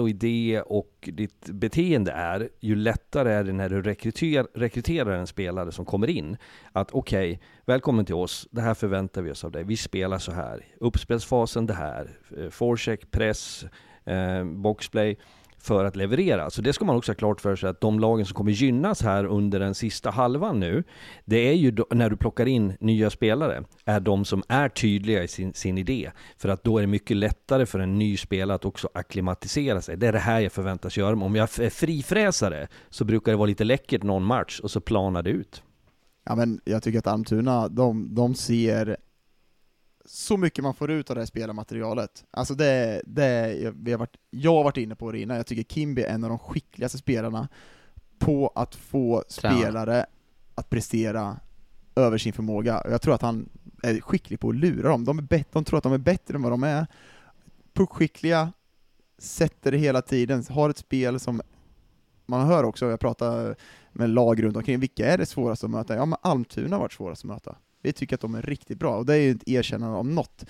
och idé och ditt beteende är, ju lättare är det när du rekryter, rekryterar en spelare som kommer in. Att okej, välkommen till oss, det här förväntar vi oss av dig. Vi spelar så här. Uppspelsfasen det här. Eh, Forecheck, press, eh, boxplay för att leverera. Så det ska man också ha klart för sig att de lagen som kommer gynnas här under den sista halvan nu, det är ju då, när du plockar in nya spelare, är de som är tydliga i sin, sin idé. För att då är det mycket lättare för en ny spelare att också akklimatisera sig. Det är det här jag förväntas göra. Om jag är frifräsare så brukar det vara lite läckert någon match och så planar det ut. Ja men jag tycker att Almtuna, de, de ser så mycket man får ut av det här spelarmaterialet. Alltså det, det vi har varit, jag har varit inne på det innan, jag tycker Kimby är en av de skickligaste spelarna på att få Tränare. spelare att prestera över sin förmåga. Jag tror att han är skicklig på att lura dem. De, är bet- de tror att de är bättre än vad de är. Puckskickliga, sätter det hela tiden, har ett spel som man hör också, jag pratar med lag runt omkring, vilka är det svåraste att möta? Ja men Almtuna har varit svårast att möta. Vi tycker att de är riktigt bra, och det är ju ett erkännande om något.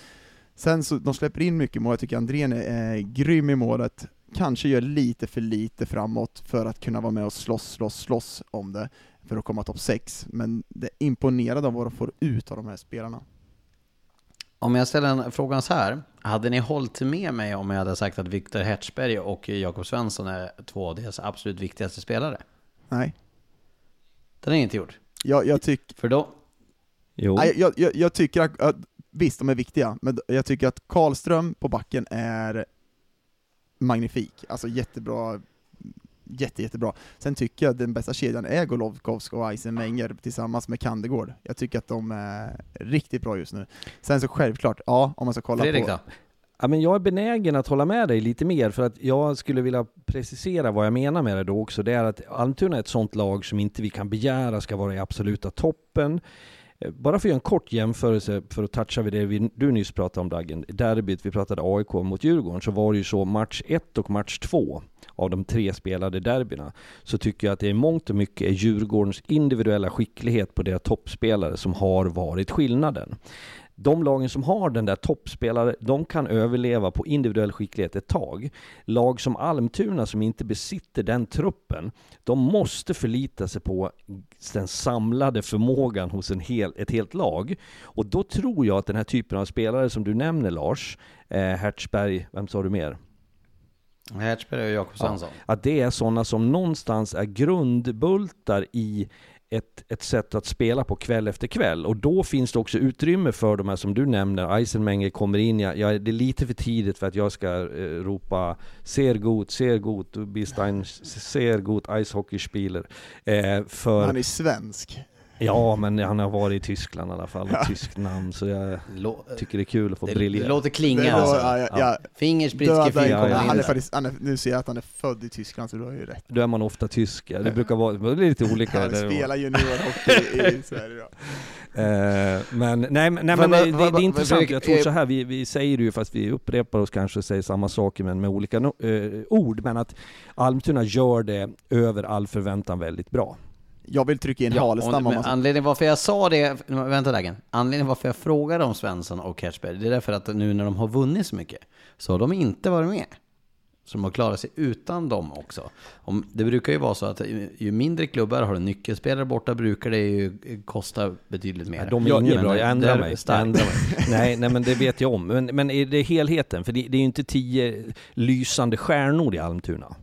Sen så, de släpper in mycket mål, jag tycker Andrén är, är grym i målet, kanske gör lite för lite framåt för att kunna vara med och slåss, slåss, slåss om det, för att komma topp 6, men det är imponerad av vad de får ut av de här spelarna. Om jag ställer en frågan så här. Hade ni hållit med mig om jag hade sagt att Viktor Hertzberg och Jakob Svensson är två av deras absolut viktigaste spelare? Nej. Det har ni inte gjort. Jag, jag, tyck, För då, Jo. nej, jag, jag, jag tycker att, att, visst de är viktiga, men jag tycker att Karlström på backen är magnifik, alltså jättebra, jätte, jättebra. Sen tycker jag att den bästa kedjan är Golovkovsk och Eisenmenger tillsammans med Kandegård. Jag tycker att de är riktigt bra just nu. Sen så självklart, ja, om man ska kolla Fredrik på... då? Ja, men jag är benägen att hålla med dig lite mer för att jag skulle vilja precisera vad jag menar med det då också. Det är att Almtuna är ett sånt lag som inte vi kan begära ska vara i absoluta toppen. Eh, bara för att göra en kort jämförelse för att toucha vid det vi, du nyss pratade om Dagen, derbyt, vi pratade AIK mot Djurgården, så var det ju så match 1 och match 2 av de tre spelade derbyna, så tycker jag att det är mångt och mycket är Djurgårdens individuella skicklighet på deras toppspelare som har varit skillnaden de lagen som har den där toppspelare, de kan överleva på individuell skicklighet ett tag. Lag som Almtuna som inte besitter den truppen, de måste förlita sig på den samlade förmågan hos en hel, ett helt lag. Och då tror jag att den här typen av spelare som du nämner Lars, eh, Hertzberg, vem sa du mer? Hertzberg och Jakob Svensson. Att det är sådana som någonstans är grundbultar i ett, ett sätt att spela på kväll efter kväll. Och då finns det också utrymme för de här som du nämner. Eisenmenger kommer in, jag, jag, det är lite för tidigt för att jag ska eh, ropa Ser gut, ser gut, Bistein, ser gut Eishockeyspieler. Eh, för, Han är svensk ja, men han har varit i Tyskland i alla fall, och tysk namn, så jag Lå- tycker det är kul att få det, det briljera. låter klinga Det alltså. ja, ja, ja. Fingerspritzke Döda fin in- ja, ja. han är faktiskt, han är, nu ser jag att han är född i Tyskland, så du har ju rätt. Då är man ofta tysk, ja. det brukar vara, det är lite olika. Han spelar juniorhockey i Sverige då. Eh, men nej, nej men det, va- det är va- intressant, jag tror så här, vi, vi säger det ju fast vi upprepar oss kanske och säger samma saker men med olika no- eh, ord, men att Almtuna gör det över all förväntan väldigt bra. Jag vill trycka in Ja, Halestam och, anledningen varför jag sa det, vänta Dagen. Anledningen varför jag frågade om Svensson och Hertzberg, det är därför att nu när de har vunnit så mycket, så har de inte varit med. Så de har klarat sig utan dem också. Om, det brukar ju vara så att ju- mindre klubbar har en nyckelspelare borta, brukar det ju kosta betydligt mer. De är inget bra, jag ändrar mig. Jag ändrar mig. nej, nej men det vet jag om. Men, men är det helheten? För det, det är ju inte tio lysande stjärnor i Almtuna.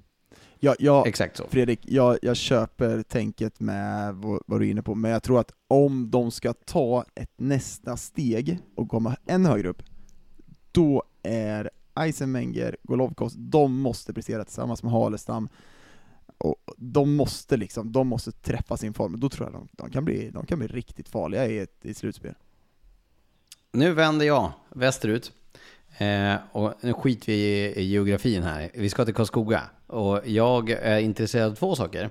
Jag, jag, Exakt så. Fredrik, jag, jag köper tänket med vad, vad du är inne på, men jag tror att om de ska ta ett nästa steg och komma än högre upp, då är Eisenmenger, Golovkos, de måste prestera tillsammans med Halestam, och de måste liksom, de måste träffa sin form, då tror jag de, de, kan, bli, de kan bli riktigt farliga i ett i slutspel. Nu vänder jag västerut. Eh, och nu skiter vi i, i geografin här. Vi ska till Karlskoga. Och jag är intresserad av två saker.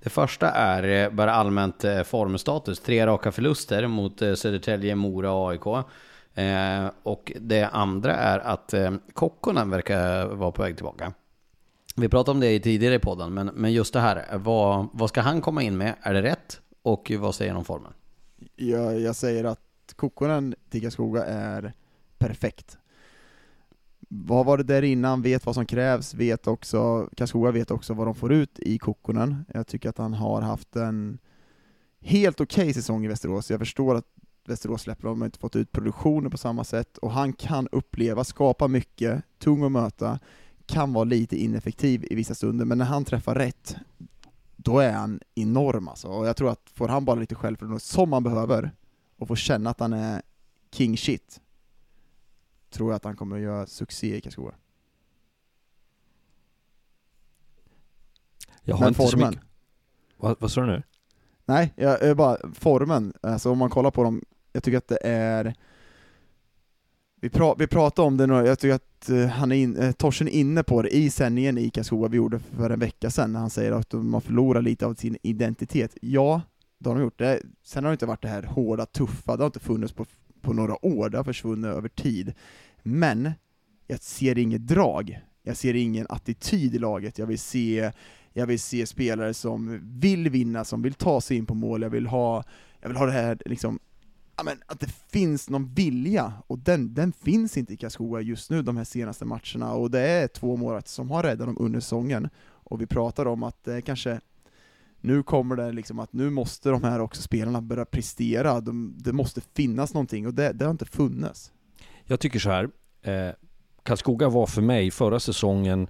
Det första är eh, bara allmänt eh, formstatus. Tre raka förluster mot eh, Södertälje, Mora och AIK. Och det andra är att Kokkonen verkar vara på väg tillbaka. Vi pratade om det i tidigare i podden, men, men just det här, vad, vad ska han komma in med? Är det rätt? Och vad säger han om formen? Jag, jag säger att Kokkonen till Karlskoga är perfekt. Vad var det där innan, vet vad som krävs, vet också, Karlskoga vet också vad de får ut i Kokkonen. Jag tycker att han har haft en helt okej okay säsong i Västerås. Jag förstår att Västerås släpper, de har inte fått ut produktionen på samma sätt, och han kan uppleva, skapa mycket, tung att möta, kan vara lite ineffektiv i vissa stunder, men när han träffar rätt, då är han enorm alltså. Och jag tror att får han bara lite självförtroende, som han behöver, och får känna att han är king shit, tror jag att han kommer att göra succé i Karlskoga. Jag har Men inte så formen? mycket... Vad, vad sa du nu? Nej, jag, jag bara, formen, alltså om man kollar på dem, jag tycker att det är vi, pra, vi pratade om det nu, jag tycker att uh, han är in, uh, Torsen är inne på det i sändningen i Karlskoga vi gjorde för en vecka sedan, när han säger att de har förlorat lite av sin identitet. Ja, det har de gjort. Det, sen har det inte varit det här hårda, tuffa, det har inte funnits på, på några år, det har försvunnit över tid. Men, jag ser inget drag, jag ser ingen attityd i laget, jag vill se jag vill se spelare som vill vinna, som vill ta sig in på mål, jag vill ha, jag vill ha det här liksom, ja, men att det finns någon vilja, och den, den finns inte i Karlskoga just nu de här senaste matcherna, och det är två målvakter som har räddat dem under säsongen, och vi pratar om att det kanske nu kommer det liksom att nu måste de här också spelarna börja prestera, de, det måste finnas någonting, och det, det har inte funnits. Jag tycker så här. Eh, Karlskoga var för mig förra säsongen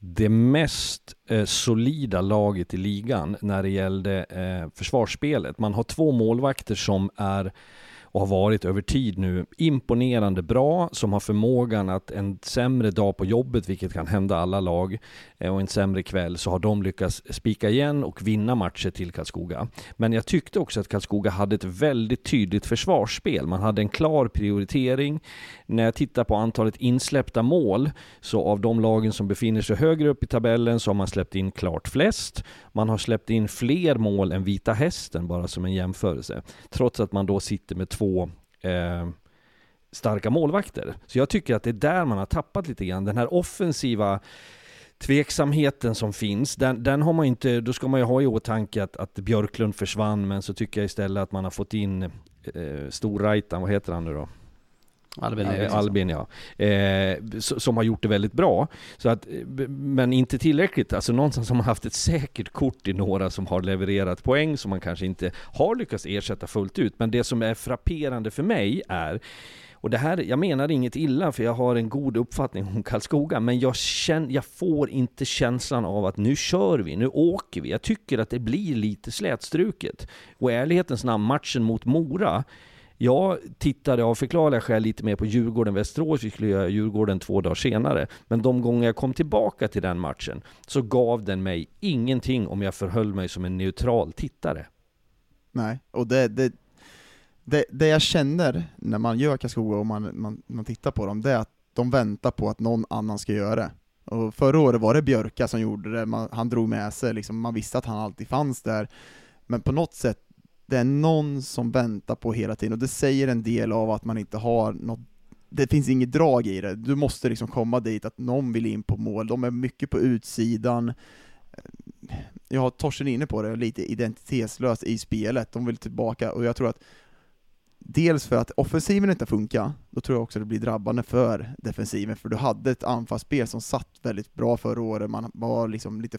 det mest eh, solida laget i ligan när det gällde eh, försvarsspelet. Man har två målvakter som är och har varit över tid nu imponerande bra, som har förmågan att en sämre dag på jobbet, vilket kan hända alla lag, eh, och en sämre kväll, så har de lyckats spika igen och vinna matcher till Karlskoga. Men jag tyckte också att Karlskoga hade ett väldigt tydligt försvarsspel. Man hade en klar prioritering. När jag tittar på antalet insläppta mål, så av de lagen som befinner sig högre upp i tabellen så har man släppt in klart flest. Man har släppt in fler mål än Vita Hästen, bara som en jämförelse. Trots att man då sitter med två eh, starka målvakter. Så jag tycker att det är där man har tappat lite grann. Den här offensiva tveksamheten som finns, den, den har man inte, då ska man ju ha i åtanke att, att Björklund försvann, men så tycker jag istället att man har fått in eh, Storrajtan, vad heter han nu då? Albin, Eh, Albin ja. Eh, som har gjort det väldigt bra. Så att, eh, men inte tillräckligt. Alltså någonstans har man haft ett säkert kort i några som har levererat poäng som man kanske inte har lyckats ersätta fullt ut. Men det som är frapperande för mig är och det här, jag menar inget illa för jag har en god uppfattning om Karlskoga, men jag, känner, jag får inte känslan av att nu kör vi, nu åker vi. Jag tycker att det blir lite slätstruket. Och i ärlighetens namn, matchen mot Mora, jag tittade av förklarliga skäl lite mer på Djurgården-Västerås, vi skulle göra Djurgården två dagar senare. Men de gånger jag kom tillbaka till den matchen så gav den mig ingenting om jag förhöll mig som en neutral tittare. Nej, och det, det, det, det jag känner när man gör Karlskoga och man, man, man tittar på dem, det är att de väntar på att någon annan ska göra det. Och förra året var det Björka som gjorde det, man, han drog med sig, liksom, man visste att han alltid fanns där. Men på något sätt det är någon som väntar på hela tiden, och det säger en del av att man inte har något det finns inget drag i det, du måste liksom komma dit att någon vill in på mål, de är mycket på utsidan, jag har Torsten inne på det, lite identitetslöst i spelet, de vill tillbaka, och jag tror att Dels för att offensiven inte funkar, då tror jag också det blir drabbande för defensiven, för du hade ett anfallsspel som satt väldigt bra förra året, man var liksom lite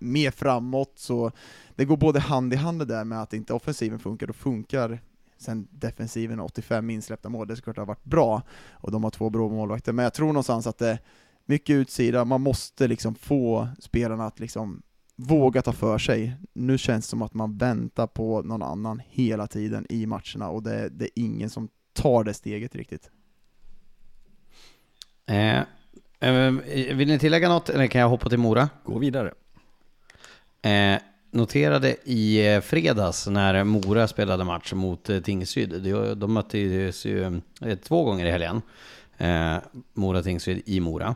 mer framåt, så det går både hand i hand det där med att inte offensiven funkar, då funkar sen defensiven 85 insläppta mål, det såklart har varit bra, och de har två bra målvakter, men jag tror någonstans att det är mycket utsida, man måste liksom få spelarna att liksom våga ta för sig. Nu känns det som att man väntar på någon annan hela tiden i matcherna, och det, det är ingen som tar det steget riktigt. Eh, eh, vill ni tillägga något, eller kan jag hoppa till Mora? Gå vidare. Eh, noterade i eh, fredags när Mora spelade match mot eh, Tingsryd. De, de möttes ju eh, två gånger i helgen. Eh, Mora-Tingsryd i Mora.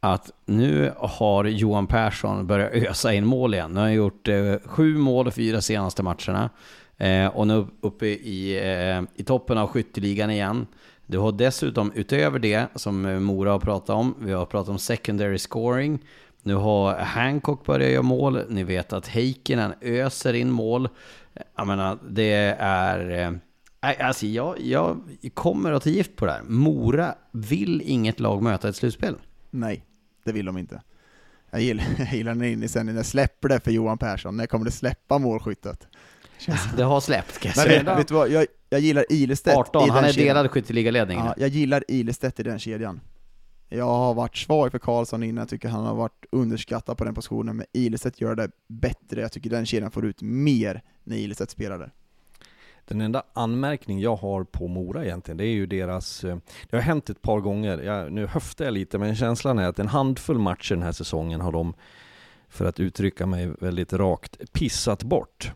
att nu har Johan Persson börjat ösa in mål igen. Nu har han gjort eh, sju mål fyra senaste matcherna. Eh, och nu uppe i, eh, i toppen av skytteligan igen. Du har dessutom utöver det som eh, Mora har pratat om, vi har pratat om secondary scoring. Nu har Hancock börjat göra mål, ni vet att Heikkinen öser in mål. Jag menar, det är... Eh, alltså jag, jag kommer att ta gift på det här. Mora vill inget lag möta ett slutspel. Nej, det vill de inte. Jag gillar, jag gillar när ni sen när släpper det för Johan Persson, när kommer det släppa målskyttet? Det har släppt kan jag säga. vet du vad, jag, jag gillar Ilestedt 18, i den han är kedjan. delad skytteligaledning. Ja, jag gillar Ilestedt i den kedjan. Jag har varit svag för Karlsson innan, jag tycker han har varit underskattad på den positionen, men Ilestedt gör det bättre. Jag tycker den kedjan får ut mer när Ilestedt spelar där. Den enda anmärkning jag har på Mora egentligen, det är ju deras... Eh, det har hänt ett par gånger, jag, nu höftar jag lite, men känslan är att en handfull matcher den här säsongen har de, för att uttrycka mig väldigt rakt, pissat bort.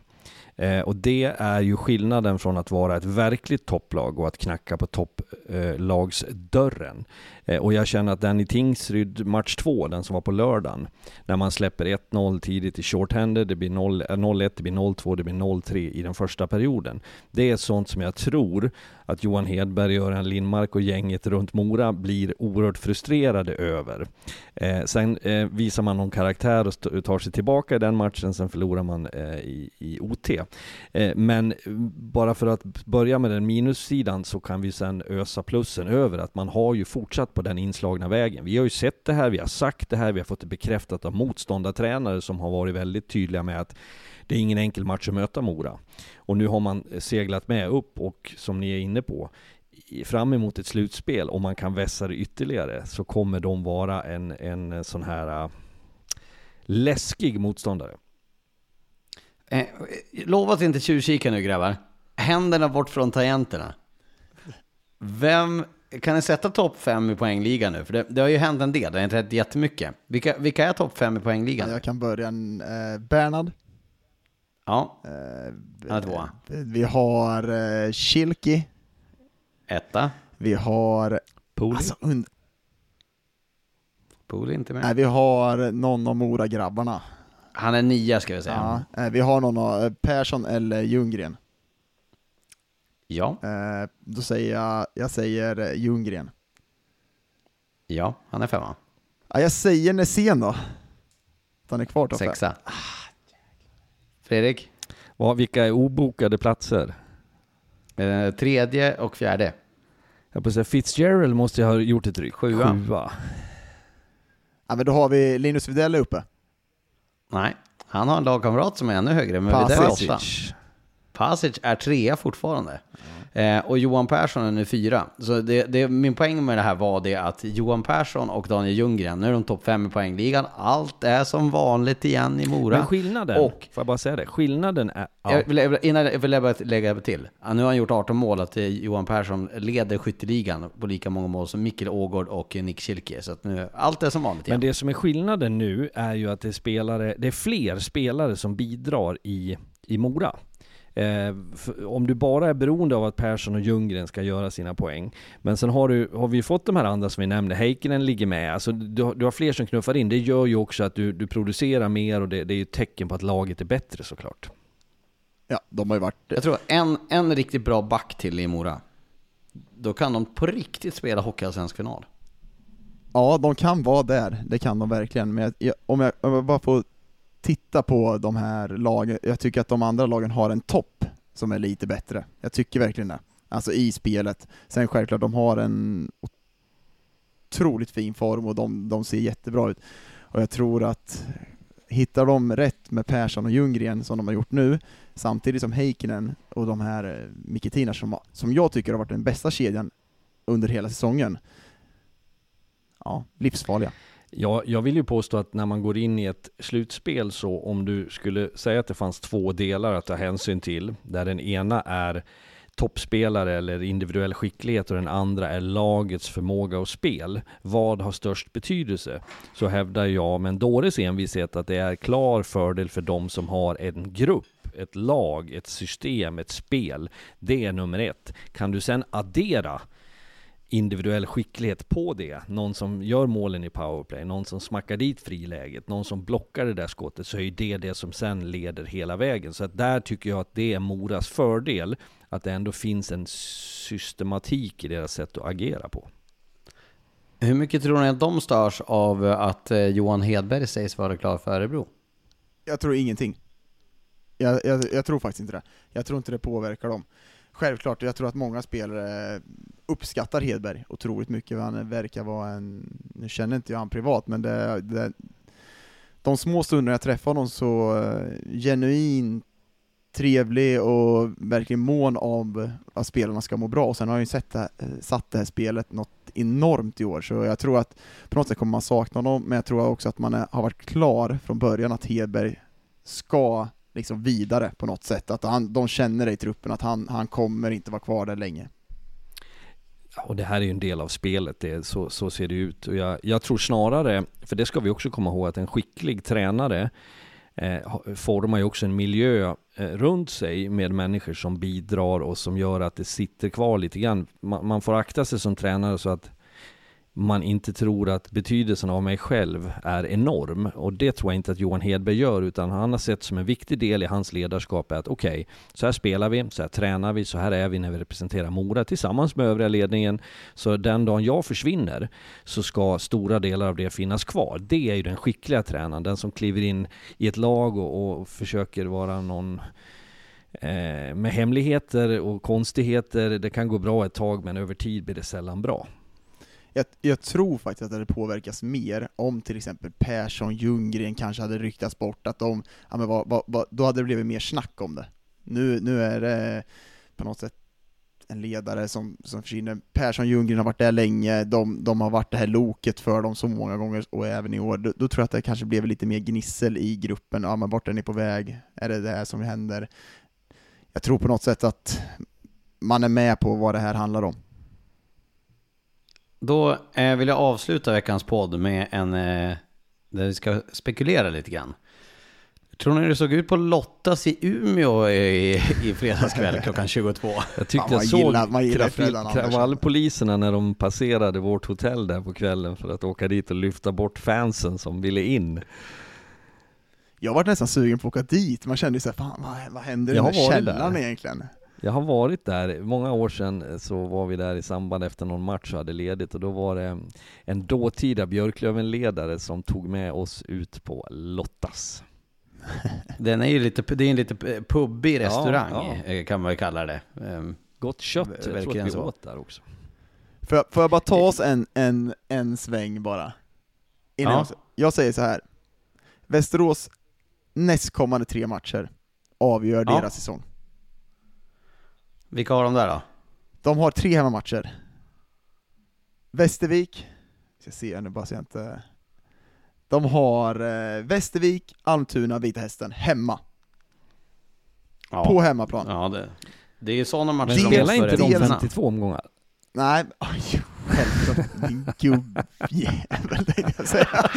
Eh, och det är ju skillnaden från att vara ett verkligt topplag och att knacka på topplagsdörren. Eh, och jag känner att den i Tingsryd match 2, den som var på lördagen, när man släpper 1-0 tidigt i shorthander, det blir 0-1, eh, det blir 0-2, det blir 0-3 i den första perioden. Det är sånt som jag tror att Johan Hedberg, Göran Lindmark och gänget runt Mora blir oerhört frustrerade över. Eh, sen eh, visar man någon karaktär och tar sig tillbaka i den matchen, sen förlorar man eh, i, i OT. Eh, men bara för att börja med den minussidan så kan vi sen ösa plussen över att man har ju fortsatt på den inslagna vägen. Vi har ju sett det här, vi har sagt det här, vi har fått det bekräftat av motståndartränare som har varit väldigt tydliga med att det är ingen enkel match att möta Mora. Och nu har man seglat med upp och som ni är inne på, fram emot ett slutspel, om man kan vässa det ytterligare, så kommer de vara en, en sån här äh, läskig motståndare. Eh, lova att inte tjuvkika nu grabbar. Händerna bort från tangenterna. Vem, kan ni sätta topp fem i poängligan nu? För det, det har ju hänt en del, det har inte hänt jättemycket. Vilka, vilka är topp fem i poängligan? Jag kan börja, eh, Bernhard. Ja, Eh, Han är tvåa. Vi har eh, Schilki. etta. Vi har... Pooley? Alltså, und- Pool är inte med. nej, vi har någon av Mora-grabbarna. Han är nia ska vi säga. Ja, eh, vi har någon av eh, Persson eller Ljunggren. Ja, Eh, då säger jag, jag säger eh, Ljunggren. ja, han är femma. Ja, jag säger Nässén då. Att han är kvar topp fem. Sexa. Fredrik? Vad, vilka är obokade platser? Eh, tredje och fjärde. Jag på säga Fitzgerald måste jag ha gjort ett ryck. Sjua. Sjua. Ja, men då har vi Linus Widell uppe. Nej, han har en lagkamrat som är ännu högre, men Widell är åtta. Pasic är trea fortfarande. Eh, och Johan Persson är nu fyra. Så det, det, min poäng med det här var det att Johan Persson och Daniel Ljunggren, nu är de topp fem i poängligan. Allt är som vanligt igen i Mora. Men skillnaden, Och- får jag bara säga det? Skillnaden är... Ja. Jag vill, innan jag vill jag bara lägga till. Nu har han gjort 18 mål, att eh, Johan Persson leder skytteligan på lika många mål som Mikkel Ågård och Nick Schilke. Så att nu, allt är som vanligt igen. Men det som är skillnaden nu är ju att det är, spelare, det är fler spelare som bidrar i, i Mora. Eh, om du bara är beroende av att Persson och Ljunggren ska göra sina poäng. Men sen har, du, har vi fått de här andra som vi nämnde, Heikkinen ligger med. Alltså, du, har- du har fler som knuffar in. Det gör ju också att du, du producerar mer och det, det är ju ett tecken på att laget är bättre såklart. Ja, de har ju varit... Jag tror en, en riktigt bra back till i Mora. Då kan de på riktigt spela hockeyallsvensk final. Ja, de kan vara där, det kan de verkligen. Men jag, om, jag, om jag bara får titta på de här lagen, jag tycker att de andra lagen har en topp som är lite bättre. Jag tycker verkligen det. Alltså i spelet. Sen självklart, de har en otroligt fin form och de, de ser jättebra ut. Och jag tror att hittar de rätt med Persson och Ljunggren som de har gjort nu, samtidigt som Heikkinen och de här eh, Miketina som, som jag tycker har varit den bästa kedjan under hela säsongen. Ja, livsfarliga. Ja, jag vill ju påstå att när man går in i ett slutspel så om du skulle säga att det fanns två delar att ta hänsyn till, där den ena är toppspelare eller individuell skicklighet och den andra är lagets förmåga och spel. Vad har störst betydelse? Så hävdar jag med en dåres envishet att det är klar fördel för de som har en grupp ett lag, ett system, ett spel. Det är nummer ett. Kan du sen addera individuell skicklighet på det. Någon som gör målen i powerplay, någon som smackar dit friläget, någon som blockar det där skottet, så är det det som sen leder hela vägen. Så att där tycker jag att det är Moras fördel, att det ändå finns en systematik i deras sätt att agera på. Hur mycket tror ni att de störs av att eh, Johan Hedberg sägs vara klar för Örebro? Jag tror ingenting. Jag, jag, jag tror faktiskt inte det. Jag tror inte det påverkar dem. Självklart, jag tror att många spelare uppskattar Hedberg otroligt mycket. Han verkar vara en, nu känner inte jag han privat, men det, det, de små stunderna jag träffar honom så eh, uh, genuint trevlig och verkligen mån om att spelarna ska må bra. Och sen har jag ju sett det, eh, satt det här spelet något enormt i år, så jag tror att på något sätt kommer man sakna honom, men jag tror också att man är, har varit klar från början att Hedberg ska liksom vidare på något sätt, att han, de känner det i truppen, att han, han kommer inte vara kvar där länge. Och det här är ju en del av spelet, det, så, så ser det ut. Och jag, jag tror snarare, för det ska vi också komma ihåg, att en skicklig tränare eh, formar ju också en miljö eh, runt sig med människor som bidrar och som gör att det sitter kvar lite grann. Man, man får akta sig som tränare så att man inte tror att betydelsen av mig själv är enorm. Och det tror jag inte att Johan Hedberg gör, utan han har sett som en viktig del i hans ledarskap att okej, okay, så här spelar vi, så här tränar vi, så här är vi när vi representerar Mora tillsammans med övriga ledningen. Så den dagen jag försvinner så ska stora delar av det finnas kvar. Det är ju den skickliga tränaren, den som kliver in i ett lag och, och försöker vara någon eh, med hemligheter och konstigheter. Det kan gå bra ett tag, men över tid blir det sällan bra jag, jag, tror faktiskt att det hade påverkats mer om till exempel Persson, Ljunggren kanske hade ryktats bort, att de, ja men vad, vad, vad, då hade det blivit mer snack om det. Nu, nu är det på något sätt en ledare som, som försvinner. Persson Ljunggren har varit där länge, de, de har varit det här loket för dem så många gånger, och även i år. Då, då, tror jag att det kanske blev lite mer gnissel i gruppen. Ja, men vart är ni på väg? Är det det här som händer? Jag tror på något sätt att man är med på vad det här handlar om. Då eh, vill jag avsluta veckans podd med en, eh, där vi ska spekulera lite grann. Tror ni det såg ut på Lottas i Umeå i, i fredagskväll klockan 22? Jag tyckte jag såg gillar, kravallpoliserna när de passerade vårt hotell där på kvällen för att åka dit och lyfta bort fansen som ville in. Jag var nästan sugen på att åka dit, man kände ju såhär, fan vad, vad händer i den här källaren där. egentligen? Jag har varit där, många år sedan så var vi där i samband efter någon match och hade ledigt och då var det en dåtida Björklöven-ledare som tog med oss ut på Lottas. Den är ju lite, det är en lite pubbig restaurang ja, ja. Eh, kan man väl kalla det. Ehm, Gott kött, jag tror att vi så. åt där också. Får jag, får jag bara ta oss en, en, en sväng bara? Innan ja. jag, jag säger så här. Västerås nästkommande tre matcher avgör ja. deras säsong. Vilka har de där då? De har tre hemmamatcher. Västervik, ska se nu bara så jag inte... De har eh, Västervik, Almtuna, Vita Hästen hemma. Ja. På hemmaplan. Ja, det, det är sådana matcher Men spelar inte de 52 omgångar? Nej, oj, självklart, din gubbjävel tänkte jag säga.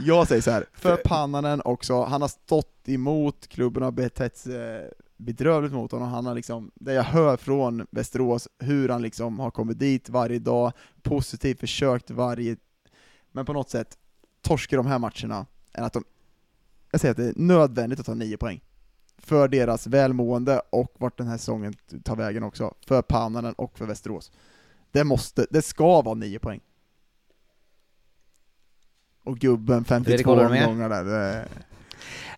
jag säger så här, för Pannanen också, han har stått emot, klubben har betett sig bedrövligt mot honom. Han har liksom, det jag hör från Västerås, hur han liksom har kommit dit varje dag, positivt försökt varje, men på något sätt, torskar de här matcherna, är att de, jag säger att det är nödvändigt att ta nio poäng. För deras välmående och vart den här säsongen tar vägen också, för Pannanen och för Västerås. Det måste, det ska vara nio poäng. Och gubben 52 omgångar där, det,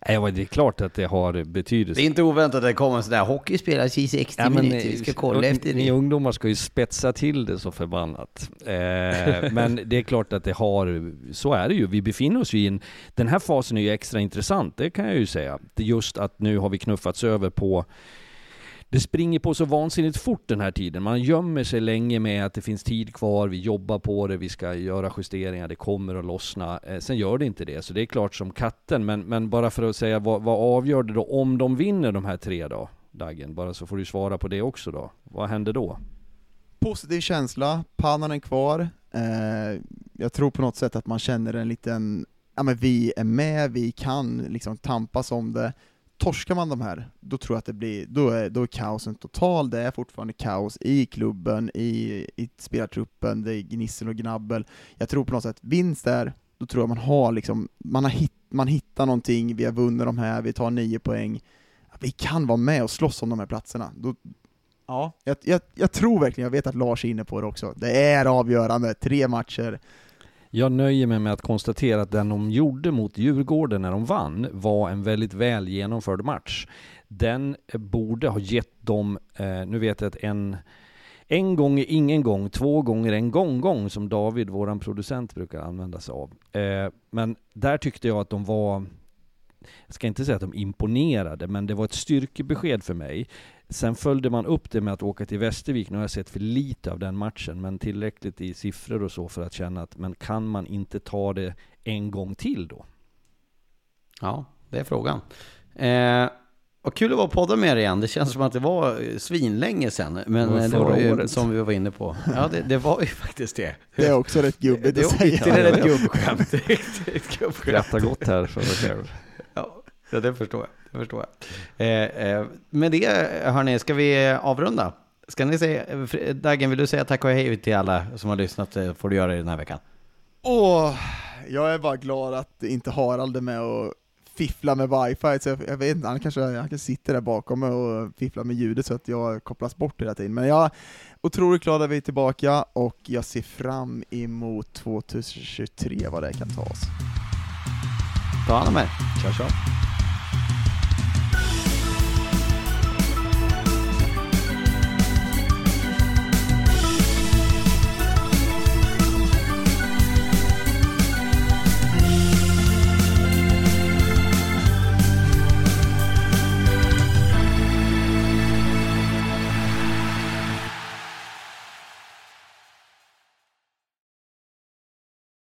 Nej, det är klart att det har betydelse. Det är inte oväntat att det kommer en sån där hockey spelas i 60 ja, minuter, vi ska kolla efter det. Ni ungdomar ska ju spetsa till det så förbannat. Eh, men det är klart att det har, så är det ju. Vi befinner oss ju i en, den här fasen är ju extra intressant, det kan jag ju säga. Just att nu har vi knuffats över på det springer på så vansinnigt fort den här tiden. Man gömmer sig länge med att det finns tid kvar, vi jobbar på det, vi ska göra justeringar, det kommer att lossna. Eh, sen gör det inte det, så det är klart som katten. Men, men bara för att säga, vad, vad avgör det då om de vinner de här tre då? Daggen, bara så får du svara på det också då. Vad händer då? Positiv känsla, pannan är kvar. Eh, jag tror på något sätt att man känner en liten, ja men vi är med, vi kan liksom tampas om det torskar man de här, då tror jag att det blir, då är, då är kaosen total, det är fortfarande kaos i klubben, i, i spelartruppen, det är gnissel och gnabbel. Jag tror på något sätt, vinst där, då tror jag man har liksom, man har hitt, man hittar någonting, vi har vunnit de här, vi tar nio poäng, vi kan vara med och slåss om de här platserna. Då, ja, jag, jag, jag tror verkligen, jag vet att Lars är inne på det också, det är avgörande, tre matcher, jag nöjer mig med att konstatera att den de gjorde mot Djurgården när de vann var en väldigt väl genomförd match. Den borde ha gett dem, eh, nu vet jag att en, en gång är ingen gång, två gånger en gång-gång som David, våran producent, brukar använda sig av. Eh, men där tyckte jag att de var, jag ska inte säga att de imponerade, men det var ett styrkebesked för mig. Sen följde man upp det med att åka till Västervik. Nu har jag sett för lite av den matchen, men tillräckligt i siffror och så för att känna att, men kan man inte ta det en gång till då? Ja, det är frågan. Eh, och kul att vara podda med er igen. Det känns som att det var eh, svinlänge sedan. Men Det var det, var ju, året. som vi var inne på. Ja, det, det var ju faktiskt det. det är också rätt gubbigt Det att är säga. ytterligare ett gubbskämt. Skrattar gott här för mig själv. Ja, ja, det förstår jag. Det förstår jag. Eh, eh, med det, hörni, ska vi avrunda? Ska ni säga, Dagen, vill du säga tack och hej till alla som har lyssnat? eh, får du göra det den här veckan. Åh, jag är bara glad att inte Harald är med och fifflar med wifi, så jag, jag vet inte, han kanske, han kanske sitter där bakom mig och fifflar med ljudet så att jag kopplas bort hela tiden. Men jag är otroligt glad att vi är tillbaka och jag ser fram emot 2023, vad det kan ta oss. Ta hand om er. Tja, tja.